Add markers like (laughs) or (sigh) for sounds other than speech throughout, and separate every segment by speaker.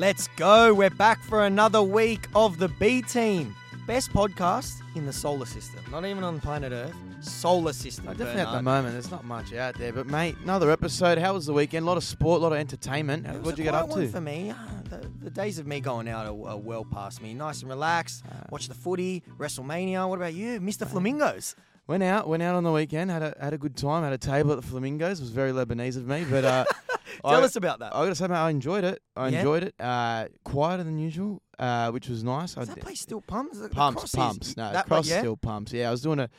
Speaker 1: Let's go. We're back for another week of the B Team. Best podcast in the solar system. Not even on planet Earth. Solar system.
Speaker 2: Definitely at the
Speaker 1: Bernard.
Speaker 2: moment, there's not much out there. But mate, another episode. How was the weekend? A lot of sport, a lot of entertainment.
Speaker 1: It was
Speaker 2: What'd
Speaker 1: a
Speaker 2: you get
Speaker 1: quiet
Speaker 2: up
Speaker 1: one
Speaker 2: to?
Speaker 1: For me, Ah, the, the days of me going out are, are well past me. Nice and relaxed.
Speaker 2: Uh,
Speaker 1: Watch the footy, WrestleMania. What about you, Mr. Flamingos?
Speaker 2: Went out, went out on the weekend. Had a had a good time. Had a table at the Flamingos. It was very Lebanese of me, but uh, (laughs)
Speaker 1: Tell
Speaker 2: I,
Speaker 1: us about that.
Speaker 2: I gotta say, mate, I enjoyed it. I
Speaker 1: Yeah?
Speaker 2: enjoyed it. Uh, quieter than usual, uh, which was nice. I
Speaker 1: that place still pumps? The- the
Speaker 2: pumps, pumps. No,
Speaker 1: that,
Speaker 2: cross
Speaker 1: yeah?
Speaker 2: still pumps. Yeah, I was doing a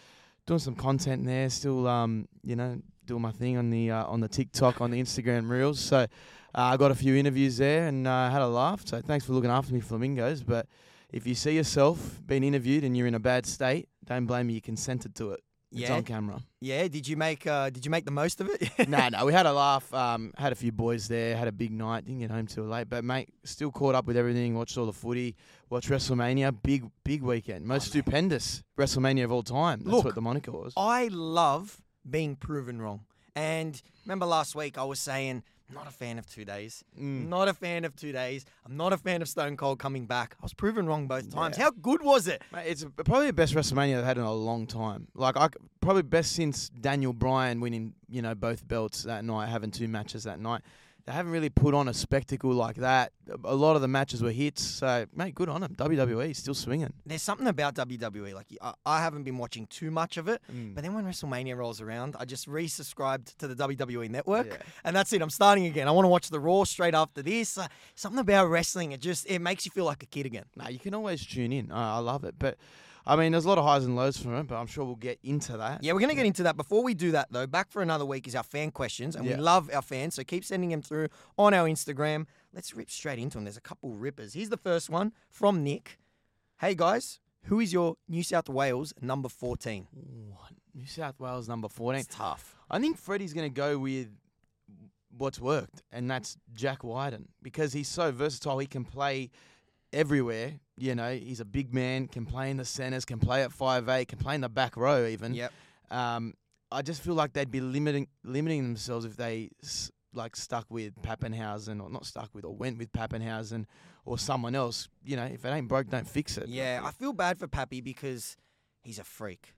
Speaker 2: doing some content there. Still, um, you know, doing my thing on the uh, on the TikTok, on the Instagram reels. So uh, I got a few interviews there and uh, had a laugh. So thanks for looking after me, flamingos. But if you see yourself being interviewed and you're in a bad state, don't blame me. You consented to it. It's
Speaker 1: Yeah.
Speaker 2: on camera.
Speaker 1: Yeah. Did you make uh, Did you make the most of it? (laughs)
Speaker 2: no, no, we had a laugh. Um, had a few boys there. Had a big night. Didn't get home till late, but mate, still caught up with everything. Watched all the footy. Watched WrestleMania. Big, big weekend. Most
Speaker 1: Oh,
Speaker 2: stupendous WrestleMania of all time. That's
Speaker 1: Look,
Speaker 2: what the moniker was.
Speaker 1: I love being proven wrong. And remember last week I was saying, not a fan of two days.
Speaker 2: Mm.
Speaker 1: Not a fan of two days. I'm not a fan of Stone Cold coming back. I was proven wrong both times.
Speaker 2: Yeah.
Speaker 1: How good was it?
Speaker 2: Mate, it's probably the best WrestleMania they've had in a long time. Like, I probably best since Daniel Bryan winning, you know, both belts that night, having two matches that night. They haven't really put on a spectacle like that. A lot of the matches were hits. So, mate, good on them. WWE is still swinging.
Speaker 1: There's something about WWE. Like I, I haven't been watching too much of it, but then when WrestleMania rolls around, I just resubscribed to the WWE network,
Speaker 2: Yeah.
Speaker 1: and that's it. I'm starting again. I want to watch the Raw straight after this. Uh, something about wrestling, it just it makes you feel like a kid again.
Speaker 2: No, you can always tune in. I, I love it. But, I mean, there's a lot of highs and lows from it, but I'm sure we'll get into that.
Speaker 1: Yeah, we're going to get into that. Before we do that, though, back for another week is our fan questions, and
Speaker 2: Yeah.
Speaker 1: we love our fans, so keep sending them through on our Instagram. Let's rip straight into them. There's a couple rippers. Here's the first one from Nick. Hey guys, who is your New South Wales number 14?
Speaker 2: Ooh, New South Wales number 14.
Speaker 1: It's tough.
Speaker 2: I think Freddie's going to go with what's worked, and that's Jack Wighton because he's so versatile. He can play everywhere. You know, he's a big man, can play in the centres, can play at five eight, can play in the back row even.
Speaker 1: Yep.
Speaker 2: Um, I just feel like they'd be limiting limiting themselves if they s- like stuck with Papenhuyzen or not stuck with or went with Papenhuyzen or someone else. You know, if it ain't broke, don't fix it.
Speaker 1: Yeah, I feel bad for Pappy because he's a freak.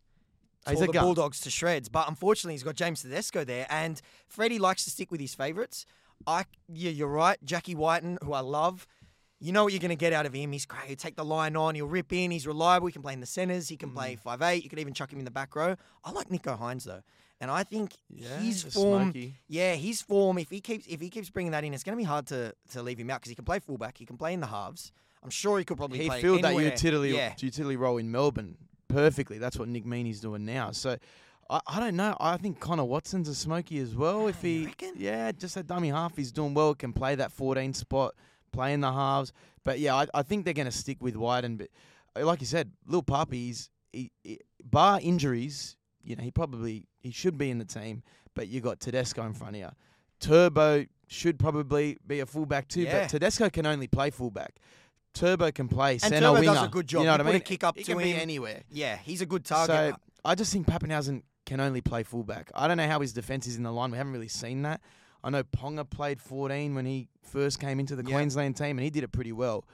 Speaker 2: He's
Speaker 1: Tore
Speaker 2: a
Speaker 1: the
Speaker 2: gun.
Speaker 1: Bulldogs to shreds, but unfortunately he's got James Tedesco there, and Freddie likes to stick with his favourites. I, yeah, you're right. Jackie Whiten, who I love, you know what you're going to get out of him. He's great. He'll take the line on. He'll rip in. He's reliable. He can play in the centres. He can
Speaker 2: Mm.
Speaker 1: play five eight. You could even chuck him in the back row. I like Nicho Hynes though, and I think
Speaker 2: Yeah,
Speaker 1: his form.
Speaker 2: smoky.
Speaker 1: Yeah, his form. If he keeps if he keeps bringing that in, it's going to be hard to to leave him out because he can play fullback. He can play in the halves. I'm sure he could probably
Speaker 2: he
Speaker 1: play
Speaker 2: filled that utility
Speaker 1: Yeah,
Speaker 2: utility role in Melbourne perfectly. That's what Nick Meaney's doing now. So I, I don't know. I think Connor Watson's a smoky as well. If
Speaker 1: Ah, you
Speaker 2: he, yeah, just a dummy half, he's doing well. Can play that 14 spot, play in the halves. But yeah, I, I think they're going to stick with Wighton. But uh, like you said, little puppies, he, he, bar injuries, you know, he probably he should be in the team. But you got Tedesco in front of you. Turbo should probably be a fullback too,
Speaker 1: Yeah.
Speaker 2: but Tedesco can only play fullback. Turbo can play
Speaker 1: And Turbo
Speaker 2: winger.
Speaker 1: does a good job.
Speaker 2: You know
Speaker 1: You
Speaker 2: what I
Speaker 1: put a kick up
Speaker 2: he
Speaker 1: to him.
Speaker 2: anywhere.
Speaker 1: yeah, he's a good target.
Speaker 2: So I just think Papenhuyzen can only play fullback. I don't know how his defence is in the line. We haven't really seen that. I know Ponga played 14 when he first came into the
Speaker 1: Yeah.
Speaker 2: Queensland team, and he did it pretty well.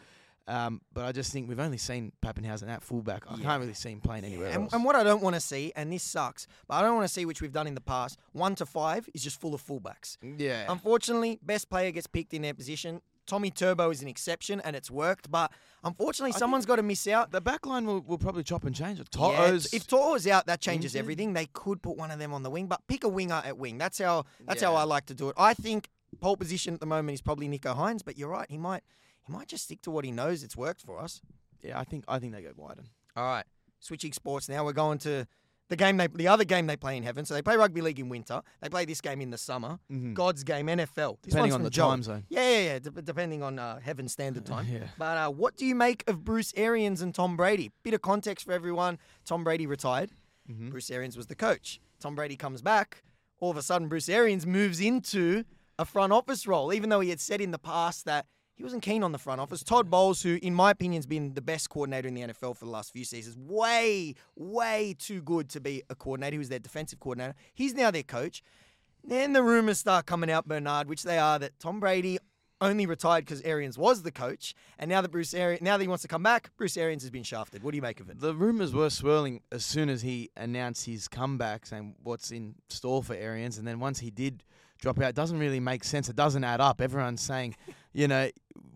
Speaker 2: Um, but I just think we've only seen Papenhuyzen at fullback. I
Speaker 1: Yeah.
Speaker 2: can't really see him playing anywhere
Speaker 1: and,
Speaker 2: else.
Speaker 1: and what I don't want to see, and this sucks, but I don't want to see, which we've done in the past, one to five is just full of fullbacks.
Speaker 2: yeah.
Speaker 1: Unfortunately, best player gets picked in their position. Tommy Turbo is an exception, and it's worked, but unfortunately,
Speaker 2: I
Speaker 1: someone's got to miss out.
Speaker 2: the back line will, will probably chop and change.
Speaker 1: Yeah,
Speaker 2: Toto's
Speaker 1: if Toto's out, that changes
Speaker 2: injured.
Speaker 1: everything. They could put one of them on the wing, but pick a winger at wing. That's how that's how I like to do it. I think pole position at the moment is probably Nicho Hynes, but you're right. He might he might just stick to what he knows. It's worked for us.
Speaker 2: yeah, I think I think they go Wighton.
Speaker 1: All right. Switching sports now. We're going to the game they the other game they play in heaven. So they play rugby league in winter. They play this game in the summer.
Speaker 2: Mhm.
Speaker 1: God's game NFL. This
Speaker 2: Depending on the time zone.
Speaker 1: Yeah, yeah, yeah. dep- depending on uh, heaven standard time.
Speaker 2: Yeah.
Speaker 1: But uh, what do you make of Bruce Arians and Tom Brady? Bit of context for everyone. Tom Brady retired.
Speaker 2: Mhm.
Speaker 1: Bruce Arians was the coach. Tom Brady comes back. All of a sudden, Bruce Arians moves into a front office role, even though he had said in the past that he wasn't keen on the front office. Todd Bowles, who in my opinion has been the best coordinator in the NFL for the last few seasons, way, way too good to be a coordinator. He was their defensive coordinator. He's now their coach. Then the rumors start coming out, Bernard, which they are that Tom Brady only retired because Arians was the coach, and now that Bruce Arians, now that he wants to come back, Bruce Arians has been shafted. What do you make of it?
Speaker 2: The rumours were swirling as soon as he announced his comeback, saying what's in store for Arians, and then once he did drop out, it doesn't really make sense. It doesn't add up. Everyone's saying, (laughs) you know,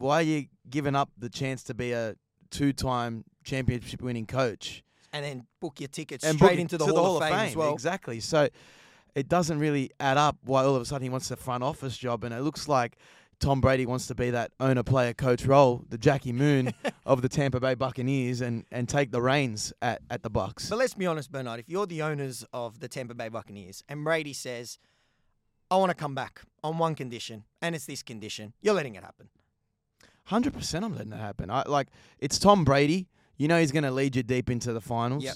Speaker 2: why are you giving up the chance to be a two-time championship-winning coach
Speaker 1: And then book your tickets
Speaker 2: and
Speaker 1: straight into the,
Speaker 2: to
Speaker 1: Hall, of Fame, as well.
Speaker 2: Exactly. So it doesn't really add up. Why all of a sudden he wants the front office job, and it looks like. Tom Brady wants to be that owner, player, coach role, the Jackie Moon (laughs) of the Tampa Bay Buccaneers, and, and take the reins at, at the Bucks.
Speaker 1: But let's be honest, Bernard. If you're the owners of the Tampa Bay Buccaneers and Brady says, "I want to come back on one condition, and it's this condition," you're letting it happen.
Speaker 2: Hundred percent, I'm letting that happen. I like it's Tom Brady. You know he's going to lead you deep into the finals.
Speaker 1: Yep.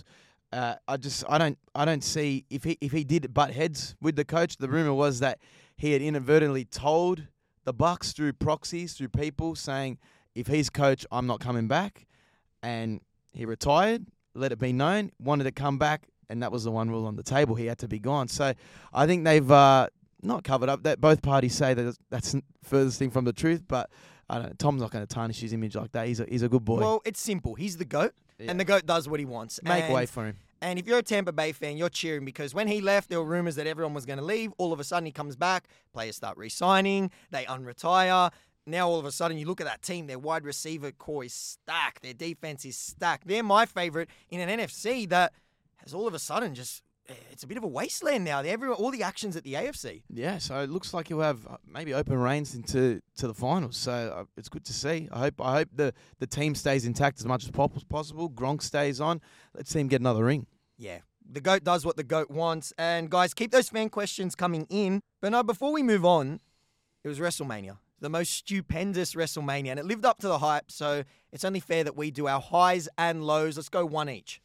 Speaker 2: Uh, I just I don't I don't see if he if he did butt heads with the coach. The rumor was that he had inadvertently told the Bucks through proxies through people saying if he's coach, I'm not coming back, and he retired. Let it be known, wanted to come back, and that was the one rule on the table. He had to be gone. So I think they've uh, not covered up. That both parties say that that's the furthest thing from the truth, but. I don't. Tom's not going to tarnish his image like that. He's a he's a good boy.
Speaker 1: Well, it's simple. He's the goat,
Speaker 2: Yeah.
Speaker 1: and the goat does what he wants.
Speaker 2: Make
Speaker 1: and,
Speaker 2: way for him.
Speaker 1: And if you're a Tampa Bay fan, you're cheering because when he left, there were rumors that everyone was going to leave. All of a sudden, he comes back. Players start re-signing. They unretire. Now all of a sudden, you look at that team. Their wide receiver core is stacked. Their defense is stacked. They're my favorite in an NFC that has all of a sudden just it's a bit of a wasteland now. Every all the actions at the AFC.
Speaker 2: Yeah, so it looks like you'll have uh, maybe open reigns into to the finals. So uh, it's good to see. I hope I hope the the team stays intact as much as possible. Gronk stays on. Let's see him get another ring.
Speaker 1: Yeah. The GOAT does what the GOAT wants. And guys, keep those fan questions coming in. But no, before we move on, it was WrestleMania. The most stupendous WrestleMania. And it lived up to the hype. So it's only fair that we do our highs and lows. Let's go one each.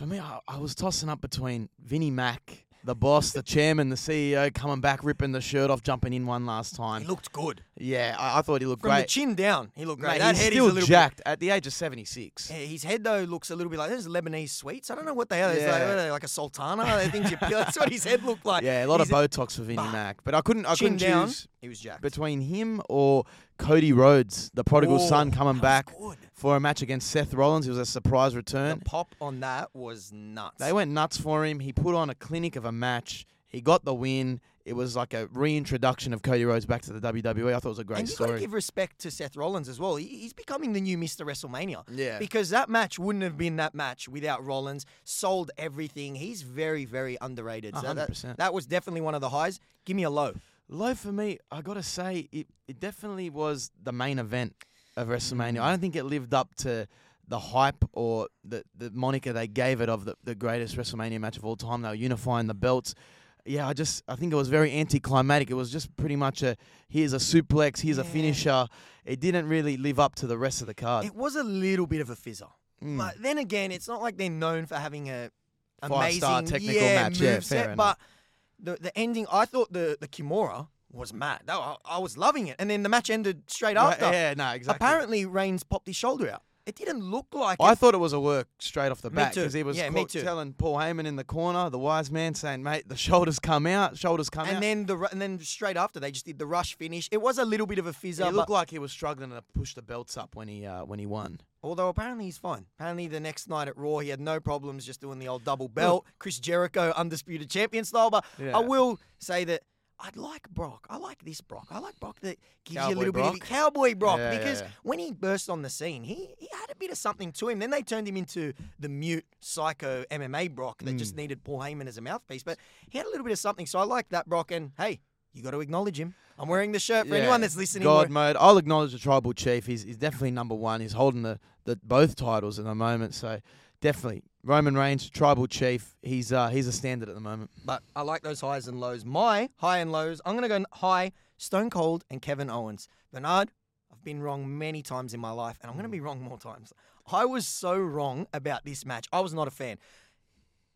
Speaker 2: For me, I, I was tossing up between Vinnie Mac, the boss, the chairman, the CEO, coming back, ripping the shirt off, jumping in one last time.
Speaker 1: He looked good.
Speaker 2: Yeah, I, I thought he looked
Speaker 1: From the
Speaker 2: great.
Speaker 1: chin down, he looked great.
Speaker 2: Mate,
Speaker 1: that
Speaker 2: he's
Speaker 1: head
Speaker 2: still
Speaker 1: is a little
Speaker 2: jacked at the age of seventy six.
Speaker 1: Yeah, his head though looks a little bit like those Lebanese sweets. I don't know what they are. It's like,
Speaker 2: Yeah.
Speaker 1: are they, like a sultana. They things you peel. (laughs) That's what his head looked like.
Speaker 2: Yeah, a lot of Botox for Vinnie. Mac, but I couldn't. I
Speaker 1: chin
Speaker 2: couldn't
Speaker 1: down.
Speaker 2: choose
Speaker 1: He was jacked.
Speaker 2: between him or Cody Rhodes, the prodigal son, coming back
Speaker 1: good.
Speaker 2: for a match against Seth Rollins. It was a surprise return.
Speaker 1: The pop on that was nuts.
Speaker 2: They went nuts for him. He put on a clinic of a match. He got the win. It was like a reintroduction of Cody Rhodes back to the WWE. I thought it was a great
Speaker 1: and you
Speaker 2: story.
Speaker 1: give respect to Seth Rollins as well. He, he's becoming the new Mr. WrestleMania.
Speaker 2: yeah.
Speaker 1: Because that match wouldn't have been that match without Rollins. Sold everything. He's very, very underrated. So that,
Speaker 2: 100%.
Speaker 1: that was definitely one of the highs. Give me a low.
Speaker 2: Low for me, I got to say, it, it definitely was the main event of WrestleMania. I don't think it lived up to the hype or the, the moniker they gave it of the, the greatest WrestleMania match of all time. They were unifying the belts. Yeah, I just I think it was very anticlimactic. It was just pretty much a here's a suplex, here's a
Speaker 1: Yeah.
Speaker 2: finisher. It didn't really live up to the rest of the card.
Speaker 1: It was a little bit of a fizzer.
Speaker 2: Mm.
Speaker 1: But then again, it's not like they're known for having a
Speaker 2: Five-star
Speaker 1: amazing
Speaker 2: technical
Speaker 1: yeah,
Speaker 2: match. Yeah,
Speaker 1: moveset,
Speaker 2: fair
Speaker 1: But the the ending, I thought the the Kimura was mad. That- I, I was loving it, and then the match ended straight
Speaker 2: Right,
Speaker 1: after.
Speaker 2: yeah, no, exactly.
Speaker 1: Apparently, Reigns popped his shoulder out. It didn't look like
Speaker 2: I
Speaker 1: it.
Speaker 2: thought it was a work straight off the
Speaker 1: Me
Speaker 2: bat
Speaker 1: too.
Speaker 2: because he was
Speaker 1: Yeah, me
Speaker 2: caught
Speaker 1: too.
Speaker 2: telling Paul Heyman in the corner, the wise man, saying, "Mate, the shoulders come out, shoulders come
Speaker 1: and
Speaker 2: out."
Speaker 1: then the ru- and then straight after they just did the rush finish. It was a little bit of a fizzer,
Speaker 2: He looked like he was struggling to push the belts up when he uh, when he won.
Speaker 1: Although apparently he's fine. Apparently the next night at Raw he had no problems just doing the old double belt, Chris Jericho undisputed champion style. But
Speaker 2: Yeah.
Speaker 1: I will say that. I'd like Brock. I like this Brock. I like Brock that gives you a
Speaker 2: Cowboy
Speaker 1: little bit of
Speaker 2: Brock?
Speaker 1: cowboy Brock
Speaker 2: Yeah, yeah,
Speaker 1: because
Speaker 2: yeah.
Speaker 1: when he burst on the scene, he, he had a bit of something to him. Then they turned him into the mute psycho MMA Brock that
Speaker 2: Mm.
Speaker 1: just needed Paul Heyman as a mouthpiece. But he had a little bit of something, so I like that Brock. And hey, you got to acknowledge him. I'm wearing the shirt for
Speaker 2: Yeah.
Speaker 1: anyone that's listening.
Speaker 2: God
Speaker 1: we're-
Speaker 2: mode. I'll acknowledge the tribal chief. He's, he's definitely number one. He's holding the, the both titles at the moment. So definitely Roman Reigns, tribal chief. He's uh, he's a standard at the moment.
Speaker 1: But I like those highs and lows. My high and lows, I'm going to go high Stone Cold and Kevin Owens. Bernard, I've been wrong many times in my life, and I'm going to be wrong more times. I was so wrong about this match. I was not a fan.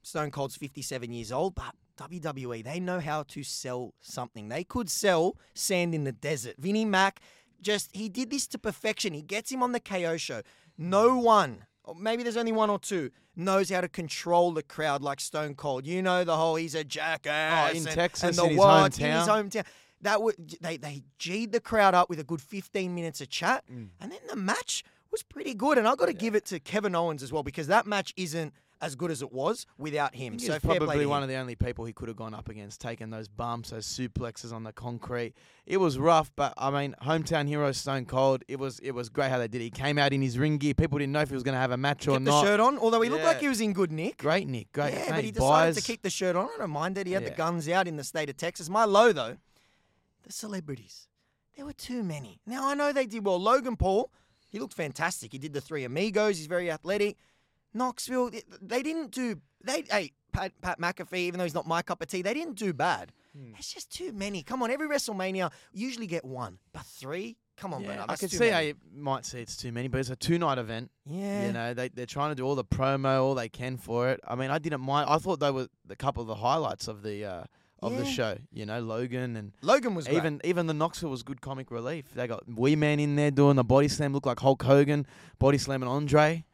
Speaker 1: Stone Cold's 57 years old, but WWE, they know how to sell something. They could sell sand in the desert. Vinnie Mac, just, he did this to perfection. He gets him on the KO show. No one, or maybe there's only one or two, knows how to control the crowd like Stone Cold. You know the whole he's a jackass.
Speaker 2: Oh, in
Speaker 1: and-
Speaker 2: Texas,
Speaker 1: and the
Speaker 2: in his
Speaker 1: what, in his
Speaker 2: hometown.
Speaker 1: hometown. that would they they g'd the crowd up with a good 15 minutes of chat,
Speaker 2: Mm.
Speaker 1: and then the match was pretty good. And I got to give it to Kevin Owens as well because that match isn't as good as it was without him. So
Speaker 2: probably one
Speaker 1: him.
Speaker 2: of the only people he could have gone up against, taking those bumps, those suplexes on the concrete. It was rough, but I mean, hometown hero Stone Cold. It was it was great how they did it. He came out in his ring gear. People didn't know if he was going to have a match or
Speaker 1: kept the
Speaker 2: not.
Speaker 1: shirt on, although he looked like he was in good nick.
Speaker 2: Great, Nick. Great.
Speaker 1: Yeah,
Speaker 2: Mate,
Speaker 1: but he decided to
Speaker 2: buys-
Speaker 1: keep the shirt on. I don't mind that He had the guns out in the state of Texas. My low though, the celebrities. There were too many. Now I know they did well. Logan Paul, he looked fantastic. He did the three amigos. He's very athletic. Knoxville, they didn't do. They hey Pat, Pat McAfee, even though he's not my cup of tea, they didn't do bad.
Speaker 2: Hmm.
Speaker 1: It's just too many. Come on, every WrestleMania usually get one, but three. Come on,
Speaker 2: Yeah,
Speaker 1: Bernard,
Speaker 2: I can
Speaker 1: too
Speaker 2: see
Speaker 1: many.
Speaker 2: you might see it's too many, but it's a two night event.
Speaker 1: Yeah.
Speaker 2: You know, they they're trying to do all the promo, all they can for it. I mean, I didn't mind. I thought they were a couple of the highlights of the uh, of the show. You know, Logan and
Speaker 1: Logan was great.
Speaker 2: even even the Knoxville was good comic relief. They got Wee Man in there doing the body slam, looked like Hulk Hogan, body slamming Andre.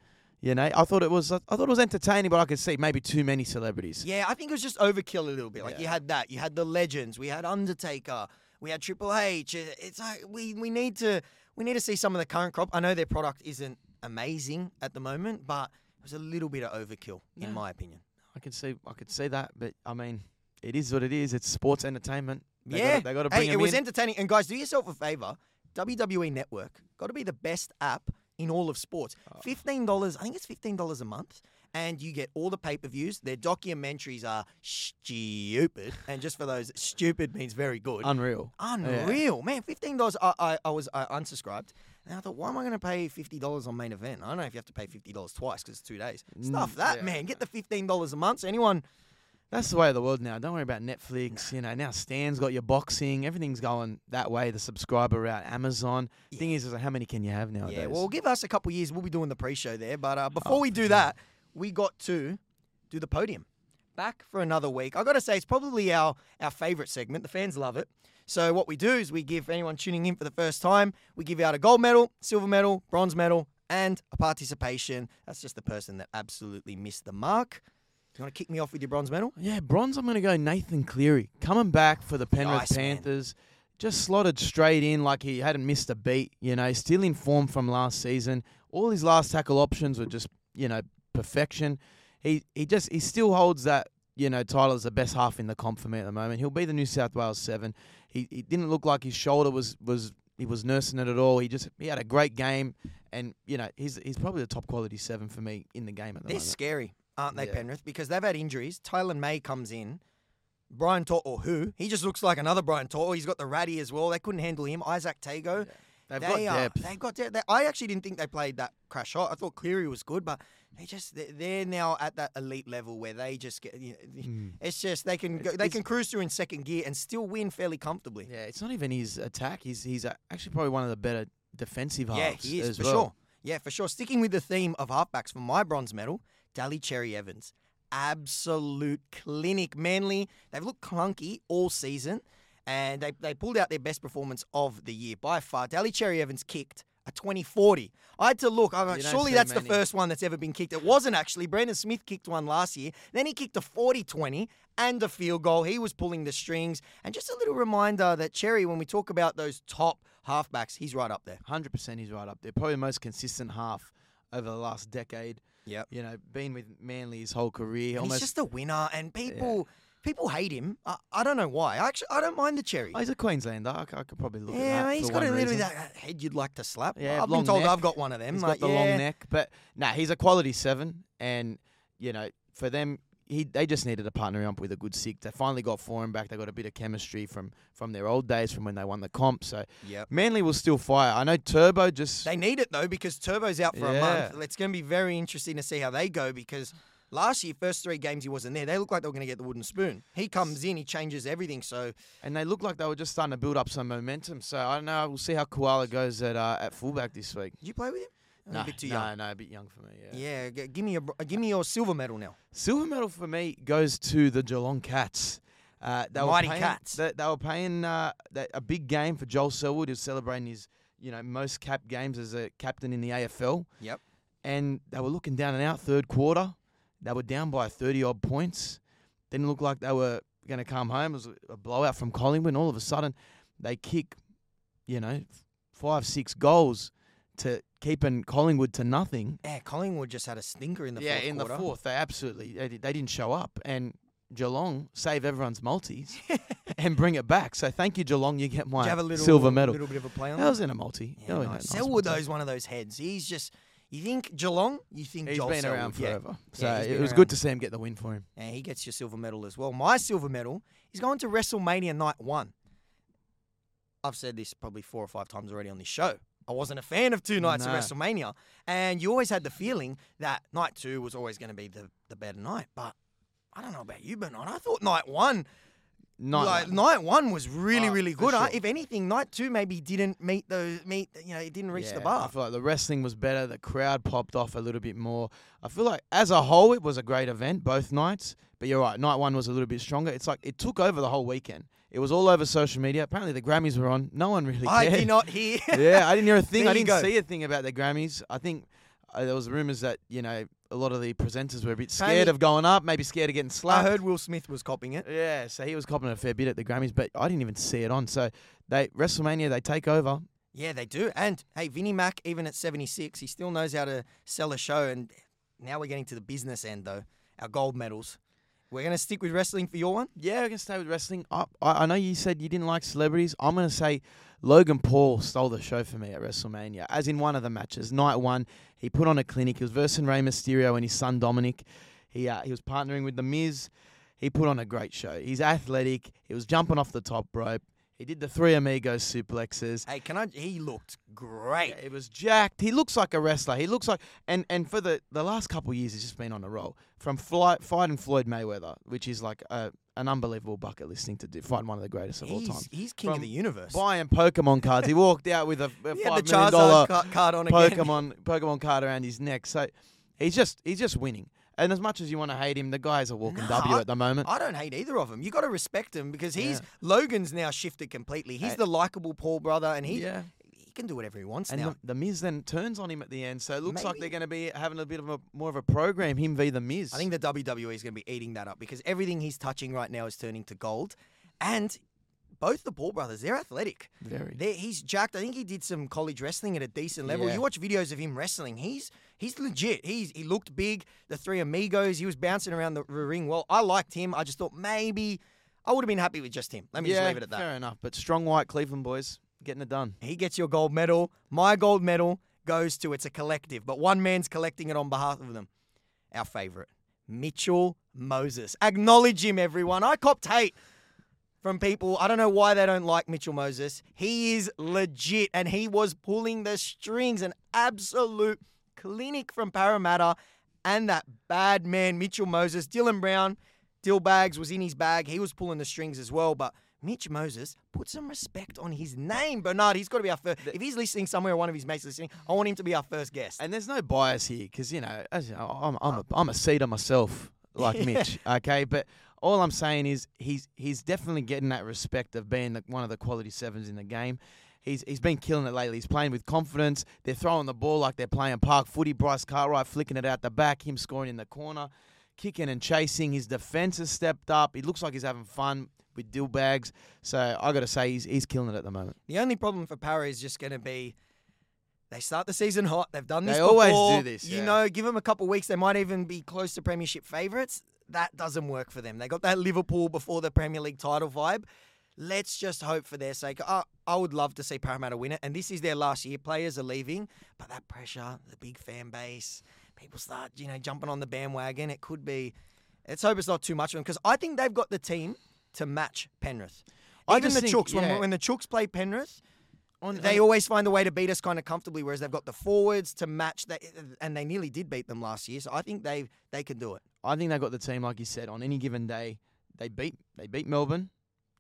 Speaker 2: You know, I thought it was I thought it was entertaining, but I could see maybe too many celebrities.
Speaker 1: Yeah, I think it was just overkill a little bit. Like
Speaker 2: Yeah.
Speaker 1: you had that, you had the legends, we had Undertaker, we had Triple H. Uh, it's like we we need to we need to see some of the current crop. I know their product isn't amazing at the moment, but it was a little bit of overkill
Speaker 2: Yeah.
Speaker 1: in my opinion.
Speaker 2: I could see I could see that, but I mean, it is what it is. It's sports entertainment. They
Speaker 1: yeah,
Speaker 2: gotta, they got to bring
Speaker 1: hey, it was
Speaker 2: in.
Speaker 1: entertaining. And guys, do yourself a favor. WWE Network got to be the best app in all of sports.
Speaker 2: Oh.
Speaker 1: Fifteen dollars, I think it's fifteen dollars a month, and you get all the pay per views. Their documentaries are stupid, and just for those, stupid means very good.
Speaker 2: Unreal.
Speaker 1: Unreal, man! Fifteen dollars. I, I I was uh, unsubscribed, and I thought, why am I going to pay fifty dollars on main event? I don't know if you have to pay fifty dollars twice because it's two days. Stuff
Speaker 2: Mm,
Speaker 1: that,
Speaker 2: yeah.
Speaker 1: man. Get the fifteen dollars a month. So anyone,
Speaker 2: That's the way of the world now. Don't worry about Netflix. You know, now Stan's got your boxing. Everything's going that way. The subscriber route, Amazon. Thing is, is like, how many can you have nowadays?
Speaker 1: yeah. Well, give us a couple years. We'll be doing the pre-show there. But uh, before
Speaker 2: Oh,
Speaker 1: we do that, we got to do the podium. Back for another week. I got to say, it's probably our our favorite segment. The fans love it. So what we do is we give anyone tuning in for the first time, we give out a gold medal, silver medal, bronze medal, and a participation. That's just the person that absolutely missed the mark. Do you want to kick me off with your bronze medal?
Speaker 2: Yeah, bronze. I'm going to go Nathan Cleary, coming back for the Penrith
Speaker 1: Nice, man.
Speaker 2: Panthers. Just slotted straight in like he hadn't missed a beat. You know, still in form from last season. All his last tackle options were just you know perfection. He he just he still holds that you know title as the best half in the comp for me at the moment. He'll be the New South Wales seven. He he didn't look like his shoulder was was he was nursing it at all. He just he had a great game, and you know he's he's probably the top quality seven for me in the game at the
Speaker 1: They're
Speaker 2: moment.
Speaker 1: scary, aren't they,
Speaker 2: Yeah.
Speaker 1: Penrith? Because they've had injuries. Taylan May comes in. Brian Tor or who? He just looks like another Brian Tor. He's got the ratty as well. They couldn't handle him. Izack Tago.
Speaker 2: They've
Speaker 1: they
Speaker 2: got
Speaker 1: are,
Speaker 2: depth.
Speaker 1: They've got depth. They- I actually didn't think they played that crash hot. I thought Cleary was good, but they just they- they're now at that elite level where they just get. You know,
Speaker 2: Mm. (laughs)
Speaker 1: It's just they can go, they
Speaker 2: it's-
Speaker 1: can cruise through in second gear and still win fairly comfortably.
Speaker 2: Yeah, it's not even his attack. He's he's uh, actually probably one of the better defensive halves.
Speaker 1: Yeah, he is
Speaker 2: as
Speaker 1: for
Speaker 2: well.
Speaker 1: sure. Yeah, for sure. Sticking with the theme of halfbacks for my bronze medal, Dally Cherry Evans. Absolute clinic. Manly, they've looked clunky all season, and they, they pulled out their best performance of the year by far. Dally Cherry Evans kicked a 2040. I had to look. I'm like, surely that's the first one that's ever been kicked. It wasn't actually. Brandon Smith kicked one last year. Then he kicked a 40 20 and a field goal. He was pulling the strings. And just a little reminder that Cherry, when we talk about those top halfbacks, he's right up there.
Speaker 2: Hundred percent, he's right up there. Probably the most consistent half over the last decade.
Speaker 1: Yep.
Speaker 2: You know, been with Manly his whole career.
Speaker 1: And
Speaker 2: almost.
Speaker 1: he's just a winner, and people people hate him. I, I don't know why. I actually I don't mind the cherry.
Speaker 2: Oh, he's a Queenslander. I could probably look at
Speaker 1: yeah,
Speaker 2: that.
Speaker 1: he's
Speaker 2: for
Speaker 1: got a little
Speaker 2: reason.
Speaker 1: that head you'd like to slap.
Speaker 2: Yeah,
Speaker 1: I've been
Speaker 2: long
Speaker 1: told
Speaker 2: neck.
Speaker 1: I've got one of them.
Speaker 2: He's
Speaker 1: like,
Speaker 2: got the
Speaker 1: yeah.
Speaker 2: long neck, but nah, he's a quality seven, and you know, for them, he they just needed to partner up with a good six. They finally got Foran back. They got a bit of chemistry from from their old days, from when they won the comp. So
Speaker 1: Yep.
Speaker 2: Manly will still fire. I know Turbo just
Speaker 1: They need it though because Turbo's out for a month. It's going to be very interesting to see how they go because last year, first three games he wasn't there. They looked like they were going to get the wooden spoon. He comes in, he changes everything. So
Speaker 2: and they look like they were just starting to build up some momentum. So I don't know. We'll see how Koula goes at uh, at fullback this week.
Speaker 1: did you play with him?
Speaker 2: No,
Speaker 1: a bit too
Speaker 2: no,
Speaker 1: young.
Speaker 2: no, a bit young for me. Yeah.
Speaker 1: Yeah, g- give me your br- give me your silver medal now.
Speaker 2: Silver medal for me goes to the Geelong Cats. Uh, they
Speaker 1: Mighty
Speaker 2: were paying,
Speaker 1: Cats.
Speaker 2: They, they were paying uh, that- a big game for Joel Selwood. He was celebrating his, you know, most cap games as a captain in the AFL.
Speaker 1: Yep.
Speaker 2: And they were looking down and out third quarter. They were down by thirty odd points. Didn't look like they were going to come home. It was a blowout from Collingwood. And all of a sudden, they kick, you know, five six goals to keeping Collingwood to nothing.
Speaker 1: Yeah, Collingwood just had a stinker in the
Speaker 2: yeah,
Speaker 1: fourth
Speaker 2: in
Speaker 1: quarter.
Speaker 2: the fourth, they absolutely they, they didn't show up, and Geelong save everyone's multis (laughs) and bring it back. So thank you, Geelong. You get
Speaker 1: Did
Speaker 2: my
Speaker 1: you have a little
Speaker 2: silver medal.
Speaker 1: little bit of a play on
Speaker 2: That
Speaker 1: that?
Speaker 2: was in a multi.
Speaker 1: Yeah, nice.
Speaker 2: nice
Speaker 1: Selwood though is one of those heads. He's just you think Geelong, you think
Speaker 2: He's
Speaker 1: Joel
Speaker 2: been
Speaker 1: Selwood.
Speaker 2: around
Speaker 1: Yeah.
Speaker 2: forever. So
Speaker 1: Yeah, he's
Speaker 2: it
Speaker 1: been
Speaker 2: was
Speaker 1: around.
Speaker 2: good to see him get the win for him.
Speaker 1: And he gets your silver medal as well. My silver medal is going to WrestleMania night one. I've said this probably four or five times already on this show. I wasn't a fan of two nights
Speaker 2: No.
Speaker 1: of WrestleMania. And you always had the feeling that night two was always going to be the, the better night. But I don't know about you, Bernard. I thought night one,
Speaker 2: Night
Speaker 1: like
Speaker 2: one.
Speaker 1: night one was really,
Speaker 2: Oh,
Speaker 1: really good. I,
Speaker 2: sure.
Speaker 1: if anything, night two maybe didn't meet those meet. You know, it didn't reach the bar.
Speaker 2: I feel like the wrestling was better. The crowd popped off a little bit more. I feel like as a whole, it was a great event both nights. But you're right, night one was a little bit stronger. It's like it took over the whole weekend. It was all over social media. Apparently, the Grammys were on. No one really Cared.
Speaker 1: I did not hear. (laughs)
Speaker 2: yeah, I didn't hear a (laughs) thing.
Speaker 1: There
Speaker 2: I didn't see a thing about the Grammys. I think uh, there was rumors that you know a lot of the presenters were a bit scared of going up, maybe scared of getting slapped.
Speaker 1: I heard Will Smith was copying it.
Speaker 2: Yeah, so he was copping a fair bit at the Grammys, but I didn't even see it on. So they WrestleMania they take over.
Speaker 1: Yeah, they do. And hey, Vinnie Mac, even at 76, he still knows how to sell a show. And now we're getting to the business end, though. Our gold medals. We're going to stick with wrestling for your one.
Speaker 2: Yeah, we're going to stay with wrestling. I, I know you said you didn't like celebrities. I'm gonna say Logan Paul stole the show for me at WrestleMania, as in one of the matches. Night one, he put on a clinic. He was versing Rey Mysterio and his son Dominic. He uh, he was partnering with the Miz. He put on a great show. He's athletic. He was jumping off the top rope. He did the three amigos suplexes.
Speaker 1: Hey, can I? He looked great.
Speaker 2: He was jacked. He looks like a wrestler. He looks like and and for the the last couple of years, he's just been on a roll. From flight, fighting Floyd Mayweather, which is like a, an unbelievable bucket listing to do. Fighting one of the greatest of all time.
Speaker 1: He's, he's king of the universe.
Speaker 2: Buying Pokemon cards. He walked out with a, (laughs) a five
Speaker 1: Charizard card on again.
Speaker 2: Pokemon Pokemon card around his neck. So he's just he's just winning. And as much as you want to hate him, the guy's a walking
Speaker 1: Nah,
Speaker 2: W at the moment.
Speaker 1: I don't hate either of them. You got to respect him because he's
Speaker 2: Yeah.
Speaker 1: Logan's now shifted completely. He's
Speaker 2: Hey.
Speaker 1: the likable Paul brother, and he
Speaker 2: yeah.
Speaker 1: he can do whatever he wants
Speaker 2: And
Speaker 1: now.
Speaker 2: the, the Miz then turns on him at the end, so it looks like they're going to be having a bit of a more of a program. Him v the Miz.
Speaker 1: I think the WWE is going to be eating that up because everything he's touching right now is turning to gold, and both the Paul brothers, they're athletic.
Speaker 2: very.
Speaker 1: They're, he's jacked. I think he did some college wrestling at a decent level.
Speaker 2: Yeah.
Speaker 1: You watch videos of him wrestling. He's he's legit. He's he looked big. The three amigos. He was bouncing around the ring well. I liked him. I just thought maybe I would have been happy with just him. Let me
Speaker 2: yeah,
Speaker 1: just leave it at that.
Speaker 2: Fair enough. But strong white Cleveland boys getting it done.
Speaker 1: He gets your gold medal. My gold medal goes to it's a collective, but one man's collecting it on behalf of them. Our favorite, Mitchell Moses. Acknowledge him, everyone. I copped hate from people. I don't know why they don't like Mitchell Moses. He is legit, and he was pulling the strings. An absolute clinic from Parramatta, and that bad man Mitchell Moses, Dylan Brown. Dill Bags was in his bag. He was pulling the strings as well, but Mitch Moses put some respect on his name. Bernard, he's got to be our first. If he's listening somewhere, one of his mates listening, I want him to be our first guest.
Speaker 2: And there's no bias here because you know, as you know, I'm I'm a, I'm a cedar myself, like. (laughs) Mitch. Okay, but all I'm saying is he's he's definitely getting that respect of being the, one of the quality sevens in the game. He's he's been killing it lately. He's playing with confidence. They're throwing the ball like they're playing park footy. Bryce Cartwright flicking it out the back. Him scoring in the corner, kicking and chasing. His defense has stepped up. He looks like he's having fun with Dill Bags. So I got to say he's he's killing it at the moment.
Speaker 1: The only problem for Parra is just going to be they start the season hot. They've done this
Speaker 2: They always
Speaker 1: before.
Speaker 2: do this,
Speaker 1: You
Speaker 2: yeah.
Speaker 1: know, give them a couple weeks. They might even be close to Premiership favourites. That doesn't work for them. They got that Liverpool before the Premier League title vibe. Let's just hope for their sake. I, I would love to see Parramatta win it. And this is their last year. Players are leaving, but that pressure, the big fan base, people start, you know, jumping on the bandwagon. It could be. Let's hope it's not too much of them because I think they've got the team to match Penrith.
Speaker 2: I
Speaker 1: Even
Speaker 2: just
Speaker 1: the
Speaker 2: think-
Speaker 1: Chooks,
Speaker 2: yeah.
Speaker 1: when, when the Chooks play Penrith,
Speaker 2: On,
Speaker 1: they always find a way to beat us kind of comfortably, whereas they've got the forwards to match that, and they nearly did beat them last year. So I think they they can do it.
Speaker 2: I think they've got the team, like you said, on any given day. They beat they beat Melbourne.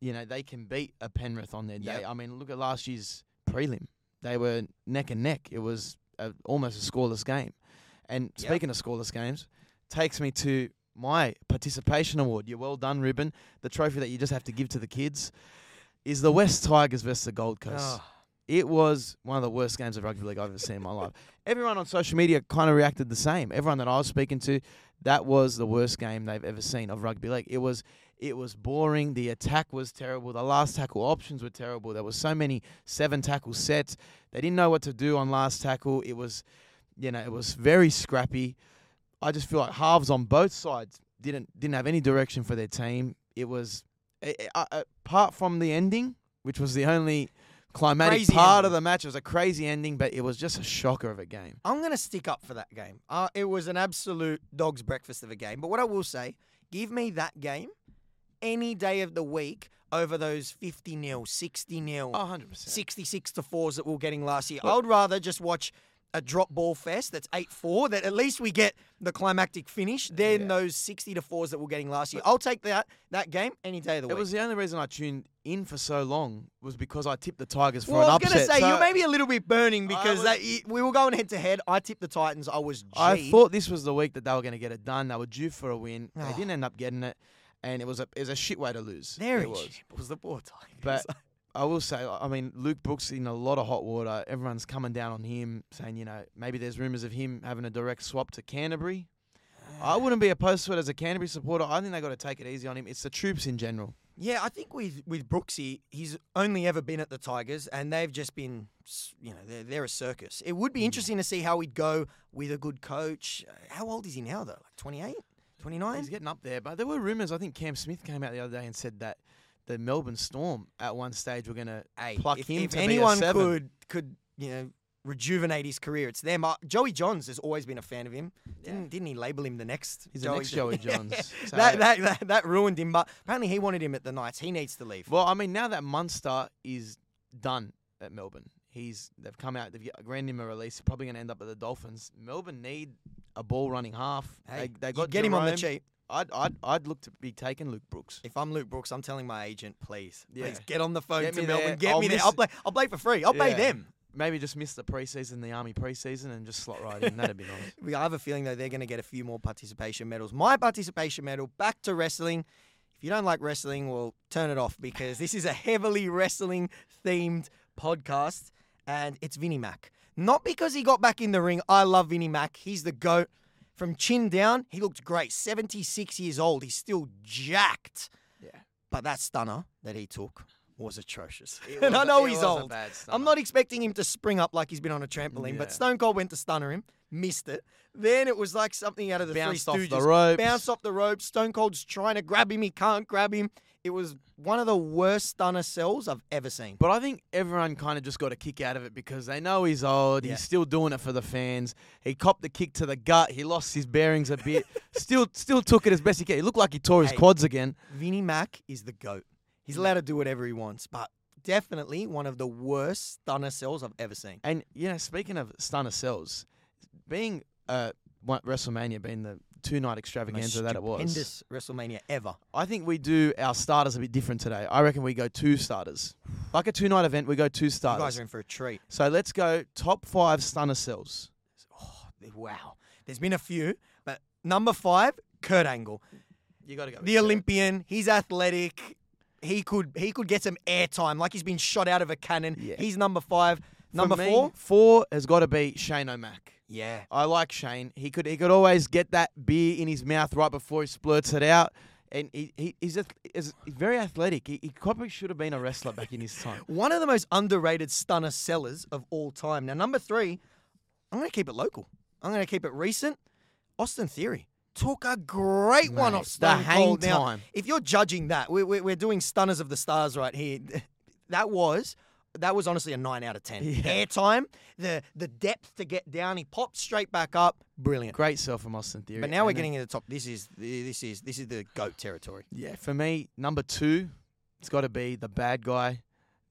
Speaker 2: You know, they can beat a Penrith on their day.
Speaker 1: Yep.
Speaker 2: I mean, look at last year's prelim. They were neck and neck. It was a, almost a scoreless game. And
Speaker 1: Yep.
Speaker 2: speaking of scoreless games, takes me to my participation award. You're well done, Ruben. The trophy that you just have to give to the kids is the West Tigers versus the Gold Coast.
Speaker 1: Oh,
Speaker 2: It was one of the worst games of rugby league I've ever seen in my life. Everyone on social media kind of reacted the same. Everyone that I was speaking to, that was the worst game they've ever seen of rugby league. It was it was boring. The attack was terrible. The last tackle options were terrible. There was so many seven tackle sets. They didn't know what to do on last tackle. It was, you know, it was very scrappy. I just feel like halves on both sides didn't didn't have any direction for their team. It was uh, uh, apart from the ending, which was the only climatic
Speaker 1: Crazy
Speaker 2: part of the match. It was a crazy ending, but it was just a shocker of a game.
Speaker 1: I'm going to stick up for that game. Uh, it was an absolute dog's breakfast of a game. But what I will say, give me that game any day of the week over those 50 nil, 60 nil,
Speaker 2: Oh, 100%.
Speaker 1: 66 to 4s that we were getting last year. I would rather just watch a drop ball fest that's 8 4, that at least we get the climactic finish, than
Speaker 2: Yeah.
Speaker 1: those 60 to 4s that we we're getting last year. I'll take that that game any day of the
Speaker 2: It
Speaker 1: week.
Speaker 2: It was the only reason I tuned in for so long was because I tipped the Tigers for
Speaker 1: well,
Speaker 2: an
Speaker 1: I was going to say,
Speaker 2: So
Speaker 1: you're maybe a little bit burning because
Speaker 2: was-
Speaker 1: that, we were going head to head. I tipped the Titans. I was G.
Speaker 2: I thought this was the week that they were going to get it done. They were due for a win. They
Speaker 1: Oh.
Speaker 2: didn't end up getting it, and it was a it was a shit way to lose.
Speaker 1: Very
Speaker 2: it was.
Speaker 1: cheap was the poor Tigers.
Speaker 2: But (laughs) I will say, I mean, Luke Brooks in a lot of hot water. Everyone's coming down on him, saying, you know, maybe there's rumours of him having a direct swap to Canterbury. I wouldn't be opposed to it as a Canterbury supporter. I think they got to take it easy on him. It's the troops in general.
Speaker 1: yeah, I think with with Brooksy, he's only ever been at the Tigers, and they've just been, you know, they're, they're a circus. It
Speaker 2: Hmm.
Speaker 1: would be interesting to see how he'd go with a good coach. How old is he now, though? Like 28, 29?
Speaker 2: He's getting up there, but there were rumours. I think Cam Smith came out the other day and said that the Melbourne Storm at one stage were going to
Speaker 1: Hey,
Speaker 2: pluck
Speaker 1: if,
Speaker 2: him
Speaker 1: if
Speaker 2: to
Speaker 1: anyone
Speaker 2: be a seven.
Speaker 1: could could you know rejuvenate his career, it's them. Uh, Joey Johns has always been a fan of him. Didn't didn't he label him the next?
Speaker 2: He's the next Joey Johns. (laughs) So-
Speaker 1: that, that that that ruined him. But apparently he wanted him at the Knights. He needs to leave.
Speaker 2: Well, I mean, now that Munster is done at Melbourne, he's they've come out, they've granted him a release. He's probably going to end up at the Dolphins. Melbourne need a ball running half.
Speaker 1: Hey,
Speaker 2: they, they got
Speaker 1: get him on the cheap.
Speaker 2: I'd, I'd, I'd look to be taking Luke Brooks.
Speaker 1: If I'm Luke Brooks, I'm telling my agent, please,
Speaker 2: Yeah.
Speaker 1: please get on the phone
Speaker 2: Get
Speaker 1: to
Speaker 2: me
Speaker 1: Melbourne.
Speaker 2: there.
Speaker 1: Get
Speaker 2: I'll
Speaker 1: me there.
Speaker 2: miss
Speaker 1: I'll play. I'll play for free. I'll pay
Speaker 2: Yeah.
Speaker 1: them.
Speaker 2: Maybe just miss the preseason, the Army preseason, and just slot right in. That'd be nice. (laughs)
Speaker 1: We- I have a feeling though they're going to get a few more participation medals. My participation medal back to wrestling. If you don't like wrestling, well, turn it off because this is a heavily wrestling themed podcast, and it's Vinnie Mac. Not because he got back in the ring. I love Vinnie Mac. He's the goat. From chin down, he looked great. 76 years old. He's still jacked.
Speaker 2: Yeah.
Speaker 1: But that stunner that he took was atrocious.
Speaker 2: It (laughs)
Speaker 1: and I know he's old. I'm not expecting him to spring up like he's been on a trampoline, but Stone Cold went to stunner him, missed it. Then it was like something out of the
Speaker 2: Bounced
Speaker 1: Three
Speaker 2: off
Speaker 1: Stooges.
Speaker 2: the ropes.
Speaker 1: Bounced off the ropes. Stone Cold's trying to grab him. He can't grab him. It was one of the worst stunner cells I've ever seen.
Speaker 2: But I think everyone kind of just got a kick out of it because they know he's old.
Speaker 1: Yeah.
Speaker 2: He's still doing it for the fans. He copped the kick to the gut. He lost his bearings a bit. (laughs) still, still took it as best he can. He looked like he tore his
Speaker 1: Hey.
Speaker 2: quads again.
Speaker 1: Vinnie Mac is the GOAT. He's allowed to do whatever he wants, but definitely one of the worst stunner cells I've ever seen.
Speaker 2: And you know, speaking of stunner cells, being uh WrestleMania being the two night extravaganza that it was,
Speaker 1: Stupendous WrestleMania ever.
Speaker 2: I think we do our starters a bit different today. I reckon we go two starters, like a two night event. We go two starters.
Speaker 1: You guys are in for a treat.
Speaker 2: so let's go top five stunner cells.
Speaker 1: Oh, wow. There's been a few, but number five, Kurt Angle.
Speaker 2: You got to go.
Speaker 1: the Olympian. He's athletic. He could he could get some airtime, like he's been shot out of a cannon.
Speaker 2: Yeah.
Speaker 1: He's number five. Number
Speaker 2: me,
Speaker 1: four.
Speaker 2: four has got to be Shane O'Mac.
Speaker 1: Yeah.
Speaker 2: I like Shane. He could he could always get that beer in his mouth right before he splurts it out. And he, he he's, a, he's very athletic. He, he probably should have been a wrestler back in his time. (laughs)
Speaker 1: One of the most underrated stunner sellers of all time. Now, number three, I'm going to keep it local. I'm going to keep it recent. Austin Theory took a great one
Speaker 2: Mate,
Speaker 1: off
Speaker 2: the
Speaker 1: Stone Cold. Now, if you're judging that, we, we, we're doing stunners of the stars right here. (laughs) That was that was honestly a nine out of ten.
Speaker 2: Yeah.
Speaker 1: Airtime, the the depth to get down. He popped straight back up. Brilliant.
Speaker 2: Great sell from Austin Theory.
Speaker 1: But now we're
Speaker 2: then-
Speaker 1: getting in the top. This is this is this is the goat territory.
Speaker 2: Yeah, for me, number two, it's got to be the bad guy,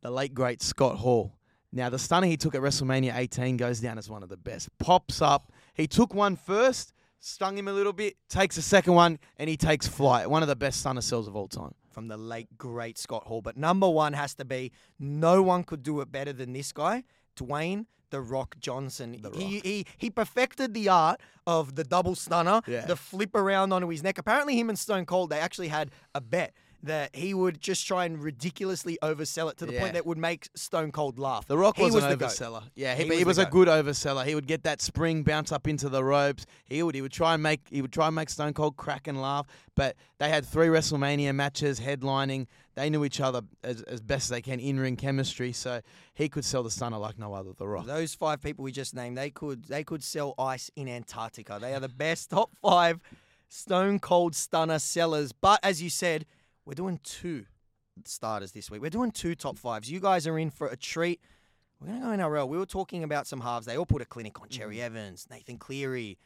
Speaker 2: the late great Scott Hall. Now, the stunner he took at WrestleMania 18 goes down as one of the best. Pops up. He took one first, stung him a little bit, takes a second one, and he takes flight. One of the best stunner cells of all time.
Speaker 1: From the late great Scott Hall. But number one has to be no one could do it better than this guy, Dwayne the Rock Johnson.
Speaker 2: The
Speaker 1: He, he he perfected the art of the double stunner,
Speaker 2: Yeah.
Speaker 1: the flip around onto his neck. Apparently, him and Stone Cold they actually had a bet. That he would just try and ridiculously oversell it to the
Speaker 2: Yeah.
Speaker 1: point that would make Stone Cold laugh.
Speaker 2: The Rock was,
Speaker 1: was
Speaker 2: an
Speaker 1: the goat.
Speaker 2: overseller. Yeah, he,
Speaker 1: He
Speaker 2: he
Speaker 1: was
Speaker 2: was a good overseller. He would get that spring bounce up into the ropes. He would he would try and make he would try and make Stone Cold crack and laugh. But they had three WrestleMania matches headlining. They knew each other as, as best as they can in ring chemistry. So he could sell the stunner like no other. The Rock.
Speaker 1: Those five people we just named, they could they could sell ice in Antarctica. They are the best (laughs) top five Stone Cold Stunner sellers. But as you said, we're doing two starters this week. We're doing two top fives. You guys are in for a treat. We're gonna go NRL. We were talking about some halves. They all put a clinic on Cherry mm-hmm. Evans, Nathan Cleary,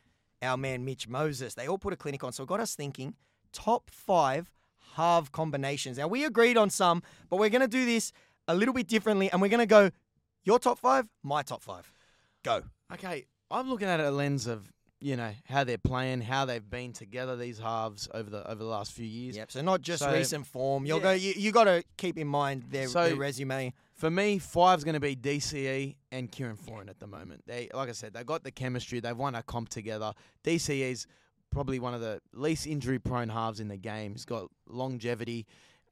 Speaker 1: our man Mitch Moses. They all put a clinic on. So it got us thinking top five halve combinations. Now we agreed on some, but we're gonna do this a little bit differently, and we're gonna go your top five, my top five. Go.
Speaker 2: Okay, I'm looking at it a lens of you know how they're playing, how they've been together these halves over the over the last few years.
Speaker 1: Yep. So not just
Speaker 2: So-
Speaker 1: recent form. You'll
Speaker 2: Yeah.
Speaker 1: go. You, you got to keep in mind their,
Speaker 2: So-
Speaker 1: their resume.
Speaker 2: For me, five's going to be DCE and Kieran Foran at the moment. They, like I said, they got the chemistry. They've won a comp together. DCE's probably one of the least injury-prone halves in the game. He's got longevity,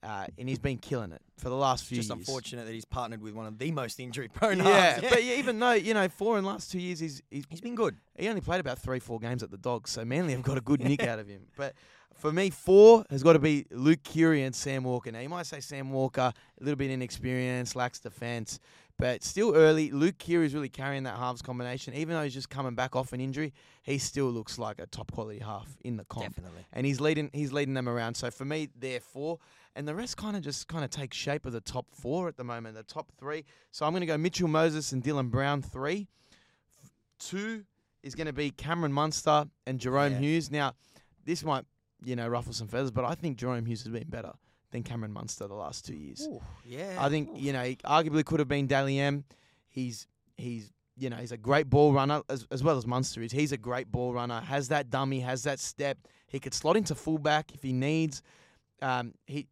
Speaker 2: uh, and he's been killing it for the last few years.
Speaker 1: Just
Speaker 2: years.
Speaker 1: unfortunate that he's partnered with one of the most injury-prone
Speaker 2: Yeah,
Speaker 1: halves.
Speaker 2: but (laughs) yeah, even though you know Foran last two years, he's, he's
Speaker 1: he's been good.
Speaker 2: he only played about three, four games at the Dogs, so Manly have got a good (laughs) nick out of him. But for me, four has got to be Luke Keary and Sam Walker. Now, you might say Sam Walker, a little bit inexperienced, lacks defence, but still early. Luke Keary is really carrying that halves combination. Even though he's just coming back off an injury, he still looks like a top quality half in the comp.
Speaker 1: Definitely.
Speaker 2: And he's leading he's leading them around. So for me, they're four. And the rest kind of just kind of take shape of the top four at the moment, the top three. So I'm going to go Mitchell Moses and Dylan Brown, three. F- Two is going to be Cameron Munster and Jahrome
Speaker 1: Yeah.
Speaker 2: Hughes. Now, this might, you know, ruffle some feathers, but I think Jahrome Hughes has been better than Cameron Munster the last two years.
Speaker 1: Ooh, yeah.
Speaker 2: I think
Speaker 1: Ooh.
Speaker 2: you know he arguably could have been Dally M. He's he's you know he's a great ball runner as, as well as Munster is. He's a great ball runner. Has that dummy. Has that step. He could slot into fullback if he needs. Um, he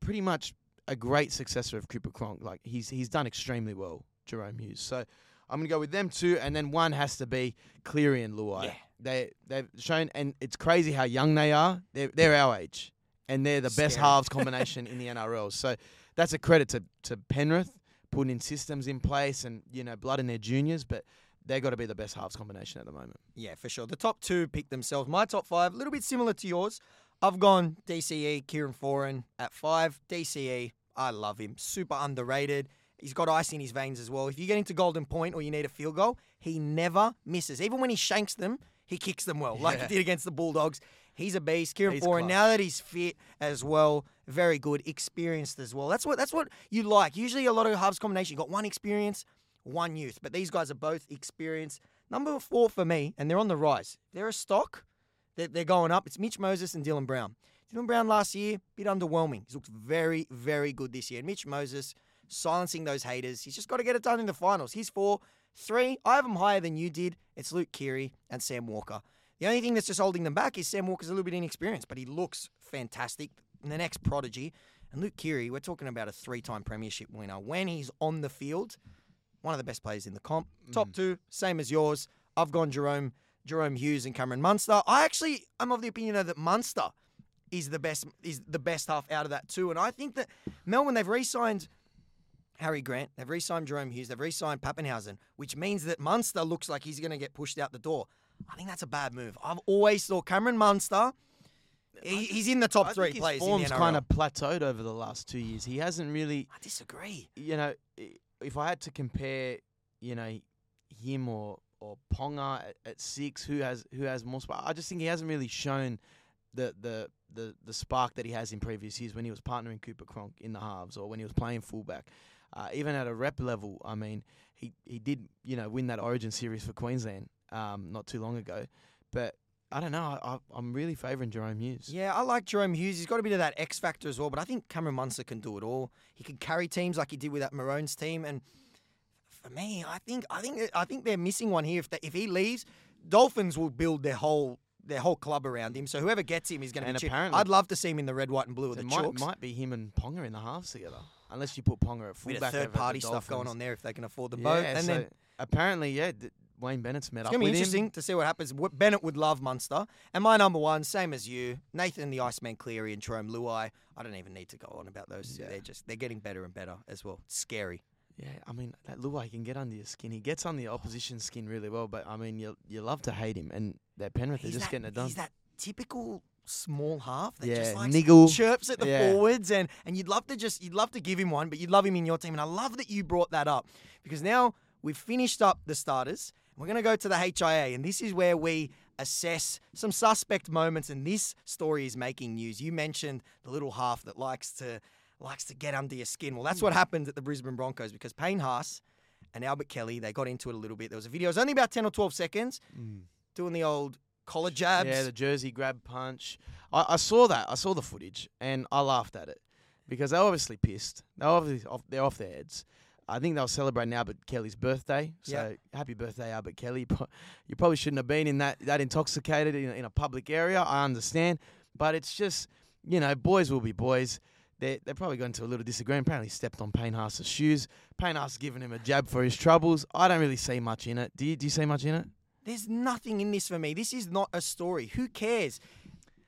Speaker 2: pretty much a great successor of Cooper Cronk. Like he's he's done extremely well, Jahrome Hughes. So I'm gonna go with them two, and then one has to be Cleary and Luai.
Speaker 1: Yeah.
Speaker 2: They they've shown, and it's crazy how young they are. They're they're our age, and they're the best
Speaker 1: Scary.
Speaker 2: halves combination in the (laughs) NRL. So that's a credit to, to Penrith putting in systems in place and you know blood in their juniors, but they've got to be the best halves combination at the moment.
Speaker 1: Yeah, for sure. The top two pick themselves. My top five, a little bit similar to yours. I've gone DCE, Kieran Foran at five. DCE, I love him. Super underrated. He's got ice in his veins as well. If you get into Golden Point or you need a field goal, he never misses. Even when he shanks them, he kicks them well, like
Speaker 2: Yeah.
Speaker 1: he did against the Bulldogs. He's a beast. Kieran
Speaker 2: He's
Speaker 1: Foran, now that he's fit as well, very good, experienced as well. That's what that's what you like. Usually a lot of halves combination, you got one experience, one youth. But these guys are both experienced. Number four for me, and they're on the rise. They're a stock. They're, they're going up. It's Mitch Moses and Dylan Brown. Dylan Brown last year, a bit underwhelming. He's looked very, very good this year. And Mitch Moses, silencing those haters. He's just got to get it done in the finals. He's four. Three, I have them higher than you did. It's Luke Keary and Sam Walker. The only thing that's just holding them back is Sam Walker's a little bit inexperienced, but he looks fantastic. The next prodigy. And Luke Keary, we're talking about a three time premiership winner. When he's on the field, one of the best players in the comp. Mm-hmm. Top two, same as yours. I've gone Jahrome, Jahrome Hughes and Cameron Munster. I actually I'm of the opinion though that Munster is the best is the best half out of that too. And I think that Melbourne they've re-signed Harry Grant, they've re-signed Jahrome Hughes, they've re-signed Papenhuyzen, which means that Munster looks like he's going to get pushed out the door. I think that's a bad move. I've always thought Cameron Munster. He, he's in the top
Speaker 2: I
Speaker 1: three
Speaker 2: think his form's
Speaker 1: in the NRL.
Speaker 2: kind of plateaued over the last two years. He hasn't really,
Speaker 1: I disagree.
Speaker 2: you know, if I had to compare, you know, him or or Ponga at, at six, who has who has more spark? I just think he hasn't really shown the the the the spark that he has in previous years when he was partnering Cooper Cronk in the halves or when he was playing fullback. Uh, even at a rep level, I mean, he he did you know win that Origin series for Queensland um, not too long ago, but. I don't know. I, I'm really favouring Jahrome Hughes.
Speaker 1: Yeah, I like Jahrome Hughes. He's got a bit of that X factor as well, but I think Cameron Munster can do it all. He can carry teams like he did with that Maroons team, and for me, I think I think I think they're missing one here. If they, if he leaves, Dolphins will build their whole their whole club around him. So whoever gets him is going to be. cheap.
Speaker 2: apparently-
Speaker 1: I'd love to see him in the red, white, and blue of the
Speaker 2: it might,
Speaker 1: Chooks.
Speaker 2: might be him and Ponga in the halves together, unless you put Ponga at fullback.
Speaker 1: third party stuff going on there if they can afford the boat. And
Speaker 2: so
Speaker 1: then
Speaker 2: apparently, yeah, d- Wayne Bennett's met
Speaker 1: It's
Speaker 2: up
Speaker 1: gonna be interesting
Speaker 2: him.
Speaker 1: to see what happens. Bennett would love Munster, and my number one, same as you, Nathan the Iceman Cleary and Jarome Luai. I don't even need to go on about those.
Speaker 2: Yeah.
Speaker 1: They're just they're getting better and better as well. It's scary.
Speaker 2: Yeah, I mean that Luai can get under your skin. He gets on the opposition skin really well, but I mean you you love to hate him, and that Penrith are
Speaker 1: He's
Speaker 2: just
Speaker 1: that,
Speaker 2: getting it done.
Speaker 1: He's that typical small half that
Speaker 2: Yeah,
Speaker 1: just like
Speaker 2: niggle.
Speaker 1: chirps at the
Speaker 2: Yeah.
Speaker 1: forwards and and you'd love to just you'd love to give him one, but you'd love him in your team. And I love that you brought that up because now we've finished up the starters. We're gonna go to the HIA, and this is where we assess some suspect moments. And this story is making news. You mentioned the little half that likes to likes to get under your skin. Well, that's what happened at the Brisbane Broncos because Payne Haas and Albert Kelly they got into it a little bit. There was a video. It was only about ten or twelve seconds
Speaker 2: Mm.
Speaker 1: doing the old collar jabs.
Speaker 2: Yeah, the jersey grab punch. I, I saw that. I saw the footage, and I laughed at it because they're obviously pissed. They're obviously off, they're off their heads. I think they were celebrating Albert Kelly's birthday. So happy birthday, Albert Kelly. (laughs) You probably shouldn't have been in that that intoxicated in, in a public area. I understand, but it's just you know, boys will be boys. They they probably got into a little disagreement. Apparently, stepped on Payne Haas's shoes. Payne Haas giving him a jab for his troubles. I don't really see much in it. Do you? Do you see much in it?
Speaker 1: There's nothing in this for me. This is not a story. Who cares?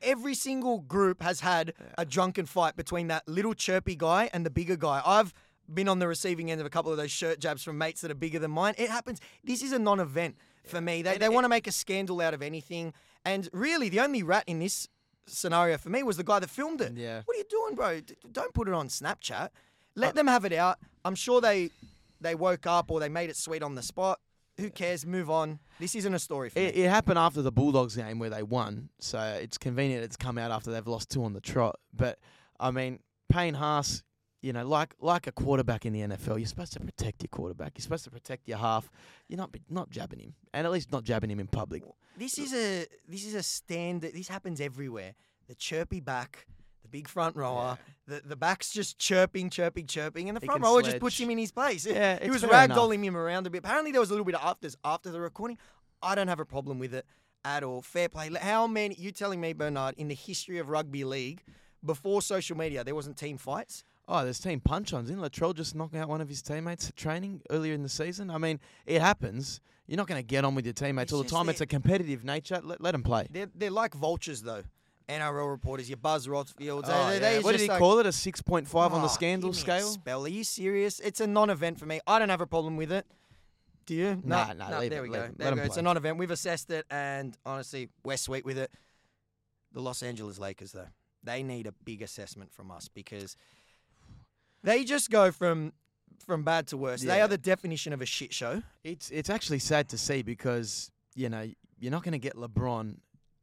Speaker 1: Every single group has had a drunken fight between that little chirpy guy and the bigger guy. I've been on the receiving end of a couple of those shirt jabs from mates that are bigger than mine. It happens. This is a non event for me. They,
Speaker 2: And
Speaker 1: they
Speaker 2: it-
Speaker 1: want to make a scandal out of anything. And really, the only rat in this scenario for me was the guy that filmed it.
Speaker 2: Yeah.
Speaker 1: What are you doing, bro? D- Don't put it on Snapchat. Let uh, them have it out. I'm sure they they woke up or they made it sweet on the spot. Who cares? Move on. This isn't a story for
Speaker 2: It,
Speaker 1: me.
Speaker 2: it happened after the Bulldogs game where they won, so it's convenient it's come out after they've lost two on the trot. But I mean, Payne Haas, you know, like like a quarterback in the NFL, you're supposed to protect your quarterback. You're supposed to protect your half. You're not not jabbing him, and at least not jabbing him in public.
Speaker 1: This is a this is a standard. This happens everywhere. The chirpy back, the big front rower, the the back's just chirping, chirping, chirping, and the
Speaker 2: He
Speaker 1: front rower just puts him in his place. (laughs)
Speaker 2: Yeah,
Speaker 1: he was ragdolling him around a bit. Apparently, there was a little bit of afters after the recording. I don't have a problem with it at all. Fair play. How many? You telling me, Bernard, in the history of rugby league, before social media, there wasn't team fights?
Speaker 2: Oh, there's team punch-ons. Didn't Latrell just knock out one of his teammates at training earlier in the season? I mean, it happens. You're not going to get on with your teammates
Speaker 1: It's
Speaker 2: all the time. It's a competitive nature. Let, let them play.
Speaker 1: They're they're like vultures though. NRL reporters, your Buzz Rothfields.
Speaker 2: Oh,
Speaker 1: they-
Speaker 2: yeah. What did he
Speaker 1: like-
Speaker 2: call it? A 6.5 on the
Speaker 1: Oh,
Speaker 2: scandal
Speaker 1: give me a
Speaker 2: scale?
Speaker 1: Spell? Are you serious? It's a non-event for me. I don't have a problem with it. Do you?
Speaker 2: Nah, nah,
Speaker 1: no,
Speaker 2: leave
Speaker 1: there
Speaker 2: it,
Speaker 1: we go. There
Speaker 2: Let
Speaker 1: we go. It's a non-event. We've assessed it, and honestly, we're sweet with it. The Los Angeles Lakers, though, they need a big assessment from us because they just go from from bad to worse. They are the definition of a shit show.
Speaker 2: It's it's actually sad to see because you know you're not going to get LeBron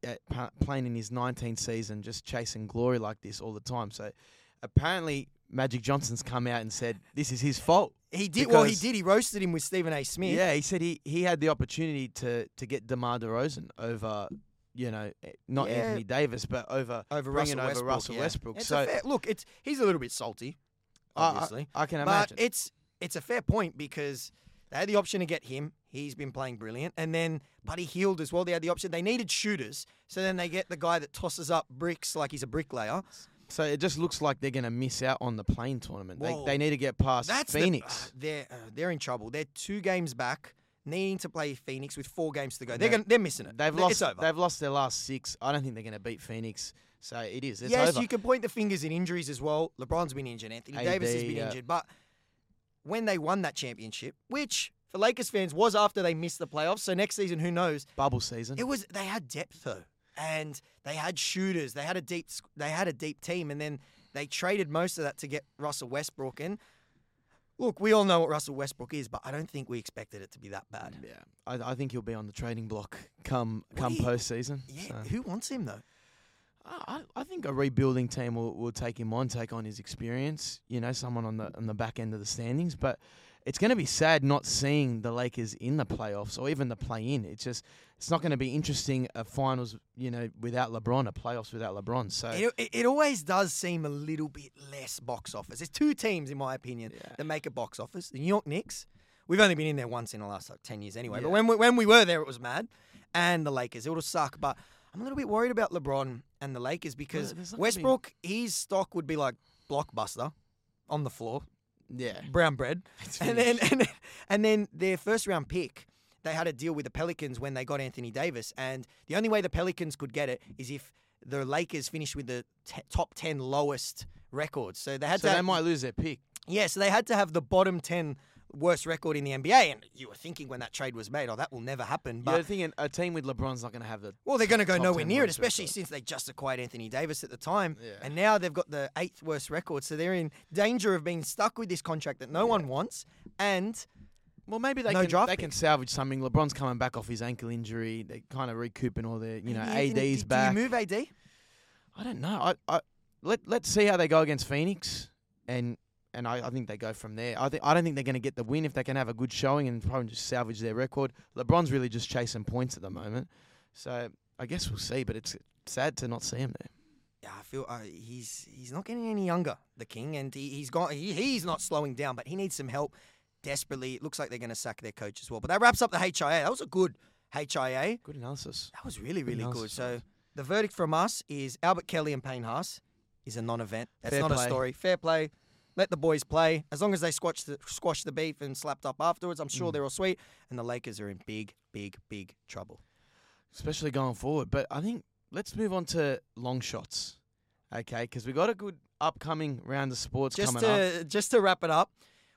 Speaker 2: at, pa- playing in his 19th season just chasing glory like this all the time. So apparently Magic Johnson's come out and said this is his fault.
Speaker 1: He did. well, he did. He roasted him with Stephen A. Smith.
Speaker 2: Yeah, he said he, he had the opportunity to to get DeMar DeRozan over you know eh, not
Speaker 1: Yeah.
Speaker 2: Anthony Davis but over
Speaker 1: over Russell
Speaker 2: over
Speaker 1: Westbrook.
Speaker 2: Russell
Speaker 1: yeah.
Speaker 2: Westbrook.
Speaker 1: It's
Speaker 2: so
Speaker 1: fair, look, it's he's a little bit salty,
Speaker 2: I- I-
Speaker 1: obviously.
Speaker 2: I, can imagine.
Speaker 1: But it's it's a fair point because they had the option to get him. He's been playing brilliant, and then Buddy Hield as well. They had the option. They needed shooters, so then they get the guy that tosses up bricks like he's a bricklayer.
Speaker 2: so it just looks like they're going to miss out on the play-in tournament. They,
Speaker 1: Whoa.
Speaker 2: they need to get past
Speaker 1: That's the-
Speaker 2: Phoenix.
Speaker 1: uh, they're uh, they're in trouble. They're two games back, needing to play Phoenix with four games to go. They're
Speaker 2: They-
Speaker 1: gonna, they're missing it.
Speaker 2: They've
Speaker 1: Th-
Speaker 2: lost.
Speaker 1: It's over.
Speaker 2: They've lost their last six. I don't think they're going to beat Phoenix. So it is. It's
Speaker 1: yes,
Speaker 2: over.
Speaker 1: you can point the fingers in injuries as well. LeBron's been injured. Anthony Davis has been
Speaker 2: yeah.
Speaker 1: injured. But when they won that championship, which for Lakers fans was after they missed the playoffs, so next season, who knows?
Speaker 2: Bubble season.
Speaker 1: It was they had depth though, and they had shooters. They had a deep. They had a deep team, and then they traded most of that to get Russell Westbrook. in. look, we all know what Russell Westbrook is, but I don't think we expected it to be that bad.
Speaker 2: yeah, I, I think he'll be on the trading block come come
Speaker 1: you-
Speaker 2: postseason.
Speaker 1: Yeah,
Speaker 2: So.
Speaker 1: who wants him though?
Speaker 2: I, I think a rebuilding team will, will take him on, take on his experience. You know, someone on the on the back end of the standings. But it's going to be sad not seeing the Lakers in the playoffs or even the play-in. It's just it's not going to be interesting. A finals, you know, without LeBron, a playoffs without LeBron. So
Speaker 1: It, it, it always does seem a little bit less box office. There's two teams, in my opinion,
Speaker 2: Yeah.
Speaker 1: that make a box office. The New York Knicks. We've only been in there once in the last like, 10 years anyway. But when we, when we were there, it was mad. And the Lakers. It would suck. But I'm a little bit worried about LeBron and the Lakers because
Speaker 2: there's not gonna be-
Speaker 1: Westbrook, his stock would be like blockbuster on the floor,
Speaker 2: yeah,
Speaker 1: brown bread. (laughs) And then, and then and then their first round pick, they had a deal with the Pelicans when they got Anthony Davis, and the only way the Pelicans could get it is if the Lakers finished with the t- top ten lowest records. So they had to
Speaker 2: So
Speaker 1: to.
Speaker 2: they might lose their pick.
Speaker 1: yeah, so they had to have the bottom ten worst record in the NBA, and you were thinking when that trade was made, oh, that will never happen. But
Speaker 2: You're thinking a team with LeBron's not going to have the.
Speaker 1: well, they're going to go nowhere near it, especially
Speaker 2: record.
Speaker 1: since they just acquired Anthony Davis at the time.
Speaker 2: Yeah.
Speaker 1: And now they've got the eighth worst record. So they're in danger of being stuck with this contract that no one wants. And
Speaker 2: Well, maybe they
Speaker 1: No
Speaker 2: can they can salvage something. LeBron's coming back off his ankle injury. They're kind of recouping all their, you know,
Speaker 1: Anthony-
Speaker 2: AD's back.
Speaker 1: Do you move AD?
Speaker 2: I don't know. I, I let let's see how they go against Phoenix, and and I, I think they go from there. I think I don't think they're going to get the win if they can have a good showing and probably just salvage their record. LeBron's really just chasing points at the moment, so I guess we'll see. But it's sad to not see him there.
Speaker 1: Yeah, I feel uh, he's he's not getting any younger, the king, and he, he's got he, he's not slowing down, but he needs some help desperately. It looks like they're going to sack their coach as well. But that wraps up the HIA. That was a good HIA.
Speaker 2: Good analysis.
Speaker 1: That was really really good.
Speaker 2: analysis,
Speaker 1: So the verdict from us is Albert Kelly and Payne Haas is a non-event. That's
Speaker 2: Fair
Speaker 1: not a story. Fair play. Let the boys play. As long as they squash the squash the beef and slapped up afterwards, I'm
Speaker 2: Mm.
Speaker 1: sure they're all sweet. And the Lakers are in big, big, big trouble.
Speaker 2: especially going forward. But I think let's move on to long shots, okay? Because we got a good upcoming round of sports
Speaker 1: Just
Speaker 2: coming up.
Speaker 1: to just to wrap it up,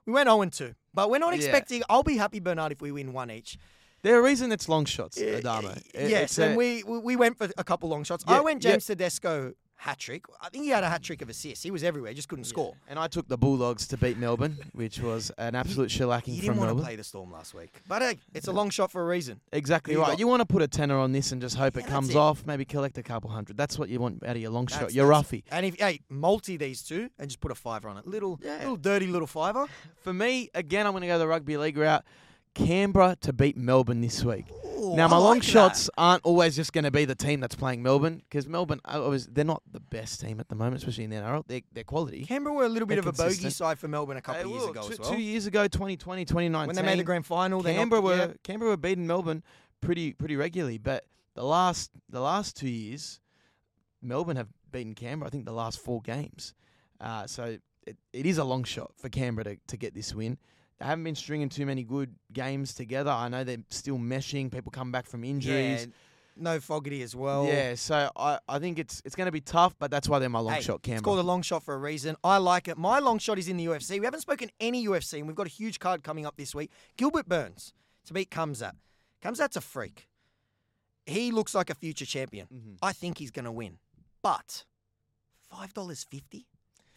Speaker 1: we went 0 2, but we're not
Speaker 2: Yeah.
Speaker 1: expecting. I'll be happy, Bernard, if we win one each.
Speaker 2: There a reason it's long shots, Adamo. It-
Speaker 1: yes,
Speaker 2: it's
Speaker 1: and
Speaker 2: a-
Speaker 1: we we we went for a couple long shots. I
Speaker 2: Yeah,
Speaker 1: went
Speaker 2: yeah.
Speaker 1: James Tedesco hat trick. I think he had a hat trick of assists. He was everywhere, just couldn't score.
Speaker 2: And I took the Bulldogs to beat Melbourne, which was an absolute shellacking
Speaker 1: He
Speaker 2: from
Speaker 1: didn't want
Speaker 2: Melbourne.
Speaker 1: to play the Storm last week, but hey, it's a long shot for a reason.
Speaker 2: Exactly
Speaker 1: you
Speaker 2: right.
Speaker 1: got?
Speaker 2: You want to put a tenner on this and just hope
Speaker 1: Yeah,
Speaker 2: it comes
Speaker 1: it.
Speaker 2: off. Maybe collect a couple hundred. That's what you want out of your long shot. You're
Speaker 1: that's-
Speaker 2: roughy.
Speaker 1: And if hey, multi these two and just put a fiver on it, little
Speaker 2: Yeah.
Speaker 1: little dirty little fiver.
Speaker 2: For me, again, I'm going to go the rugby league route. Canberra to beat Melbourne this week.
Speaker 1: Ooh,
Speaker 2: now, my long
Speaker 1: that.
Speaker 2: shots aren't always just going to be the team that's playing Melbourne because Melbourne, I was, they're not the best team at the moment, especially in the NRL. They're, they're quality.
Speaker 1: Canberra were a little bit
Speaker 2: They're
Speaker 1: of a bogey side for Melbourne a couple of years ago
Speaker 2: two,
Speaker 1: as well.
Speaker 2: two years ago, 2020, 2019.
Speaker 1: when they made the grand final, they
Speaker 2: Canberra
Speaker 1: knocked-
Speaker 2: were
Speaker 1: yeah.
Speaker 2: Canberra were beating Melbourne pretty pretty regularly, but the last the last two years, Melbourne have beaten Canberra. I think the last four games. Uh, so it, it is a long shot for Canberra to, to get this win. They haven't been stringing too many good games together. I know they're still meshing. People come back from injuries.
Speaker 1: Yeah, no Fogarty as well.
Speaker 2: Yeah, so I, I think it's it's going to be tough, but that's why they're my long
Speaker 1: Hey,
Speaker 2: shot.
Speaker 1: It's called a long shot for a reason. I like it. My long shot is in the UFC. We haven't spoken any UFC, and we've got a huge card coming up this week. Gilbert Burns to beat Khamzat. Khamzat's a freak. He looks like a future champion.
Speaker 2: Mhm.
Speaker 1: I think he's going to win. But $5.50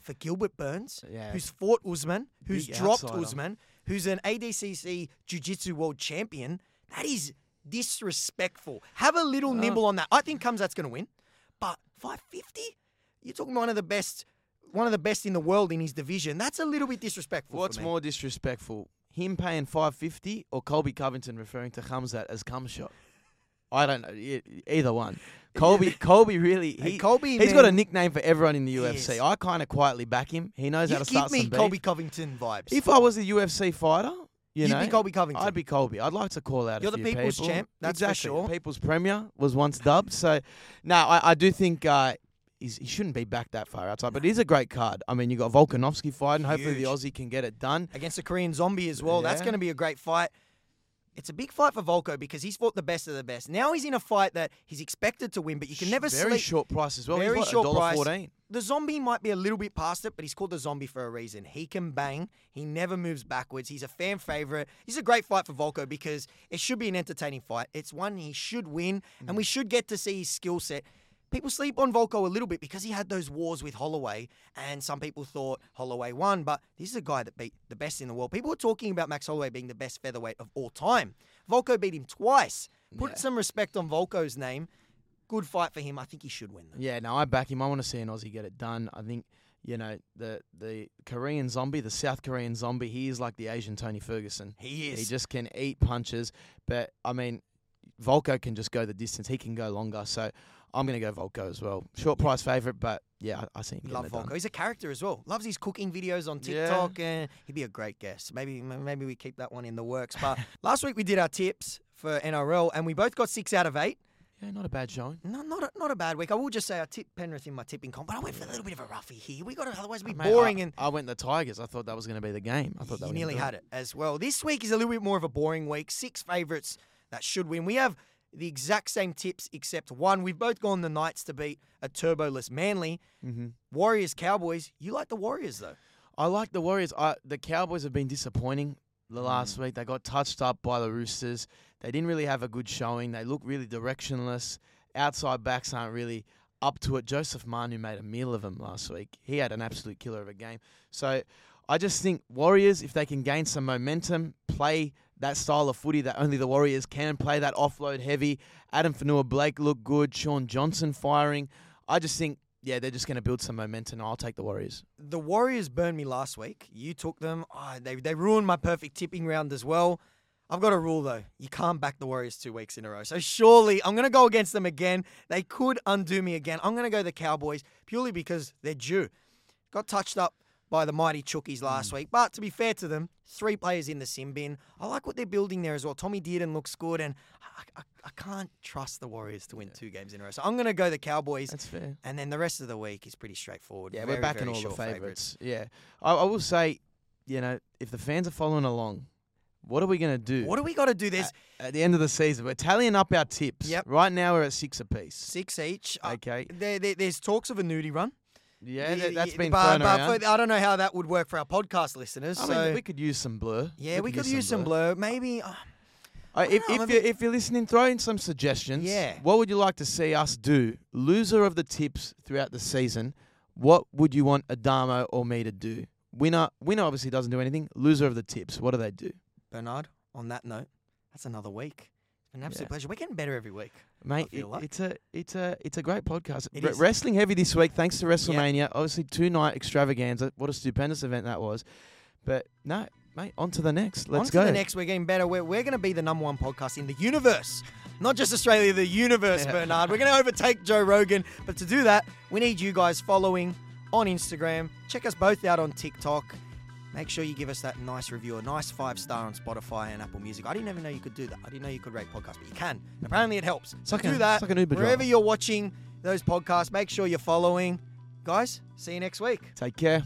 Speaker 1: for Gilbert Burns,
Speaker 2: Yeah.
Speaker 1: who's fought Usman, who's
Speaker 2: Big
Speaker 1: dropped
Speaker 2: outsider.
Speaker 1: Usman, who's an ADCC Jiu Jitsu world champion, that is disrespectful. Have a little
Speaker 2: Oh.
Speaker 1: nibble on that. I think Khamzat's going to win. But 550? You're talking one of the best one of the best in the world in his division. That's a little bit disrespectful.
Speaker 2: What's more disrespectful, him paying five fifty or Colby Covington referring to Khamzat as cum shot? I don't know. e- Either one. (laughs) Colby, Colby really.
Speaker 1: Hey,
Speaker 2: He,
Speaker 1: Colby,
Speaker 2: he's got a nickname for everyone in the UFC.
Speaker 1: is.
Speaker 2: I kind of quietly back him. He knows
Speaker 1: You
Speaker 2: how to
Speaker 1: give
Speaker 2: start
Speaker 1: me
Speaker 2: some beef.
Speaker 1: Colby Covington vibes.
Speaker 2: If I was a UFC fighter, you
Speaker 1: You'd
Speaker 2: know,
Speaker 1: be Colby Covington.
Speaker 2: I'd be Colby. I'd like to call out. a
Speaker 1: You're the
Speaker 2: few
Speaker 1: people's
Speaker 2: people.
Speaker 1: champ, that's for
Speaker 2: exactly.
Speaker 1: sure.
Speaker 2: People's premier was once dubbed. So, no, I, I do think uh, he's, he shouldn't be back that far outside. But it is a great card. I mean, you got Volkanovski fighting. Hopefully, the
Speaker 1: Huge.
Speaker 2: Aussie can get it done.
Speaker 1: against a Korean zombie as well. That's
Speaker 2: Yeah.
Speaker 1: going to be a great fight. It's a big fight for Volko because he's fought the best of the best. Now he's in a fight that he's expected to win, but you can never
Speaker 2: very
Speaker 1: sleep.
Speaker 2: short price as well.
Speaker 1: Very
Speaker 2: he's
Speaker 1: short price.
Speaker 2: $1.14.
Speaker 1: The zombie might be a little bit past it, but he's called the zombie for a reason. He can bang. He never moves backwards. He's a fan favorite. He's a great fight for Volko because it should be an entertaining fight. It's one he should win, and we mm. should get to see his skill set. People sleep on Volko a little bit because he had those wars with Holloway, and some people thought Holloway won, but this is a guy that beat the best in the world. People were talking about Max Holloway being the best featherweight of all time. Volko beat him twice. Put
Speaker 2: Yeah.
Speaker 1: some respect on Volko's name. Good fight for him. I think he should win. Though.
Speaker 2: Yeah, no, I back him. I want to see an Aussie get it done. I think, you know, the the Korean zombie, the South Korean zombie, he is like the Asian Tony Ferguson.
Speaker 1: He is.
Speaker 2: He just can eat punches. But, I mean, Volko can just go the distance. He can go longer. So I'm going to go Volko as well. Short price favourite, but yeah, I, I see him
Speaker 1: Love Volko.
Speaker 2: done.
Speaker 1: He's a character as well. Loves his cooking videos on
Speaker 2: Yeah.
Speaker 1: TikTok, and he'd be a great guest. Maybe maybe we keep that one in the works. But (laughs) last week we did our tips for NRL, and we both got six out of eight.
Speaker 2: Yeah, not a bad showing.
Speaker 1: No, not a, not a bad week. I will just say I tipped Penrith in my tipping comp, but I went for a little bit of a roughie here. We got to otherwise be
Speaker 2: Mate,
Speaker 1: boring
Speaker 2: I,
Speaker 1: and
Speaker 2: I went the Tigers. I thought that was going to be the game. I thought that
Speaker 1: nearly had it as well. This week is a little bit more of a boring week. Six favourites that should win. We have the exact same tips except one. We've both gone the Knights to beat a turboless Manly.
Speaker 2: Mm-hmm.
Speaker 1: Warriors, Cowboys. You like the Warriors though.
Speaker 2: I like the Warriors. I, the Cowboys have been disappointing the
Speaker 1: Mm.
Speaker 2: last week. They got touched up by the Roosters. They didn't really have a good showing. They look really directionless. Outside backs aren't really up to it. Joseph Manu made a meal of him last week. He had an absolute killer of a game. So I just think Warriors, if they can gain some momentum, play that style of footy that only the Warriors can play, that offload heavy. Addin Fonua Blake looked good. Shaun Johnson firing. I just think, yeah, they're just going to build some momentum. I'll take the Warriors.
Speaker 1: The Warriors burned me last week. You took them. Oh, they they ruined my perfect tipping round as well. I've got a rule though. You can't back the Warriors two weeks in a row. So surely I'm going to go against them again. They could undo me again. I'm going to go the Cowboys purely because they're due. Got touched up by the mighty Chookies last week. But to be fair to them, three players in the sin bin. I like what they're building there as well. Tommy Dearden looks good, and I, I, I can't trust the Warriors to win two games in a row. So I'm going to go the Cowboys.
Speaker 2: That's fair.
Speaker 1: And then the rest of the week is pretty straightforward.
Speaker 2: Yeah,
Speaker 1: Very,
Speaker 2: we're backing
Speaker 1: very
Speaker 2: all the favourites. Yeah, I, I will say, you know, if the fans are following along, what are we going to do
Speaker 1: What do we got to do? this
Speaker 2: at the end of the season? We're tallying up our tips.
Speaker 1: Yep.
Speaker 2: Right now we're at six apiece.
Speaker 1: six each. Uh,
Speaker 2: Okay.
Speaker 1: there, there, there's talks of a nudie run.
Speaker 2: Yeah, that, that's
Speaker 1: y-
Speaker 2: been
Speaker 1: but,
Speaker 2: thrown
Speaker 1: but
Speaker 2: around.
Speaker 1: for- I don't know how that would work for our podcast listeners.
Speaker 2: I
Speaker 1: so
Speaker 2: mean, we could use some blur.
Speaker 1: yeah, we could use some blur. Maybe. Uh,
Speaker 2: Uh, if
Speaker 1: know,
Speaker 2: if you're, if you're listening, throw in some suggestions.
Speaker 1: Yeah.
Speaker 2: What would you like to see us do? Loser of the tips throughout the season. What would you want Adamo or me to do? Winner, winner obviously doesn't do anything. Loser of the tips. What do they do?
Speaker 1: Bernard. On that note, that's another week. An absolute
Speaker 2: Yeah.
Speaker 1: pleasure. We're getting better every week.
Speaker 2: Mate,
Speaker 1: feel
Speaker 2: it-
Speaker 1: like.
Speaker 2: it's a it's a it's a great podcast.
Speaker 1: It
Speaker 2: Re-
Speaker 1: is.
Speaker 2: Wrestling heavy this week, thanks to WrestleMania. Obviously, two night extravaganza. What a stupendous event that was. But no, mate, on to the next. Let's
Speaker 1: On to
Speaker 2: go.
Speaker 1: the next. We're getting better. We're, we're going to be the number one podcast in the universe. Not just Australia, the universe, (laughs)
Speaker 2: Yeah.
Speaker 1: Bernard. We're going to overtake Joe Rogan. But to do that, we need you guys following on Instagram. Check us both out on TikTok. Make sure you give us that nice review, a nice five star on Spotify and Apple Music. I didn't even know you could do that. I didn't know you could rate podcasts, but you can. And apparently, it helps. So
Speaker 2: like
Speaker 1: do
Speaker 2: a-
Speaker 1: that
Speaker 2: like
Speaker 1: wherever
Speaker 2: driver.
Speaker 1: you're watching those podcasts. Make sure you're following. Guys, see you next week.
Speaker 2: Take care.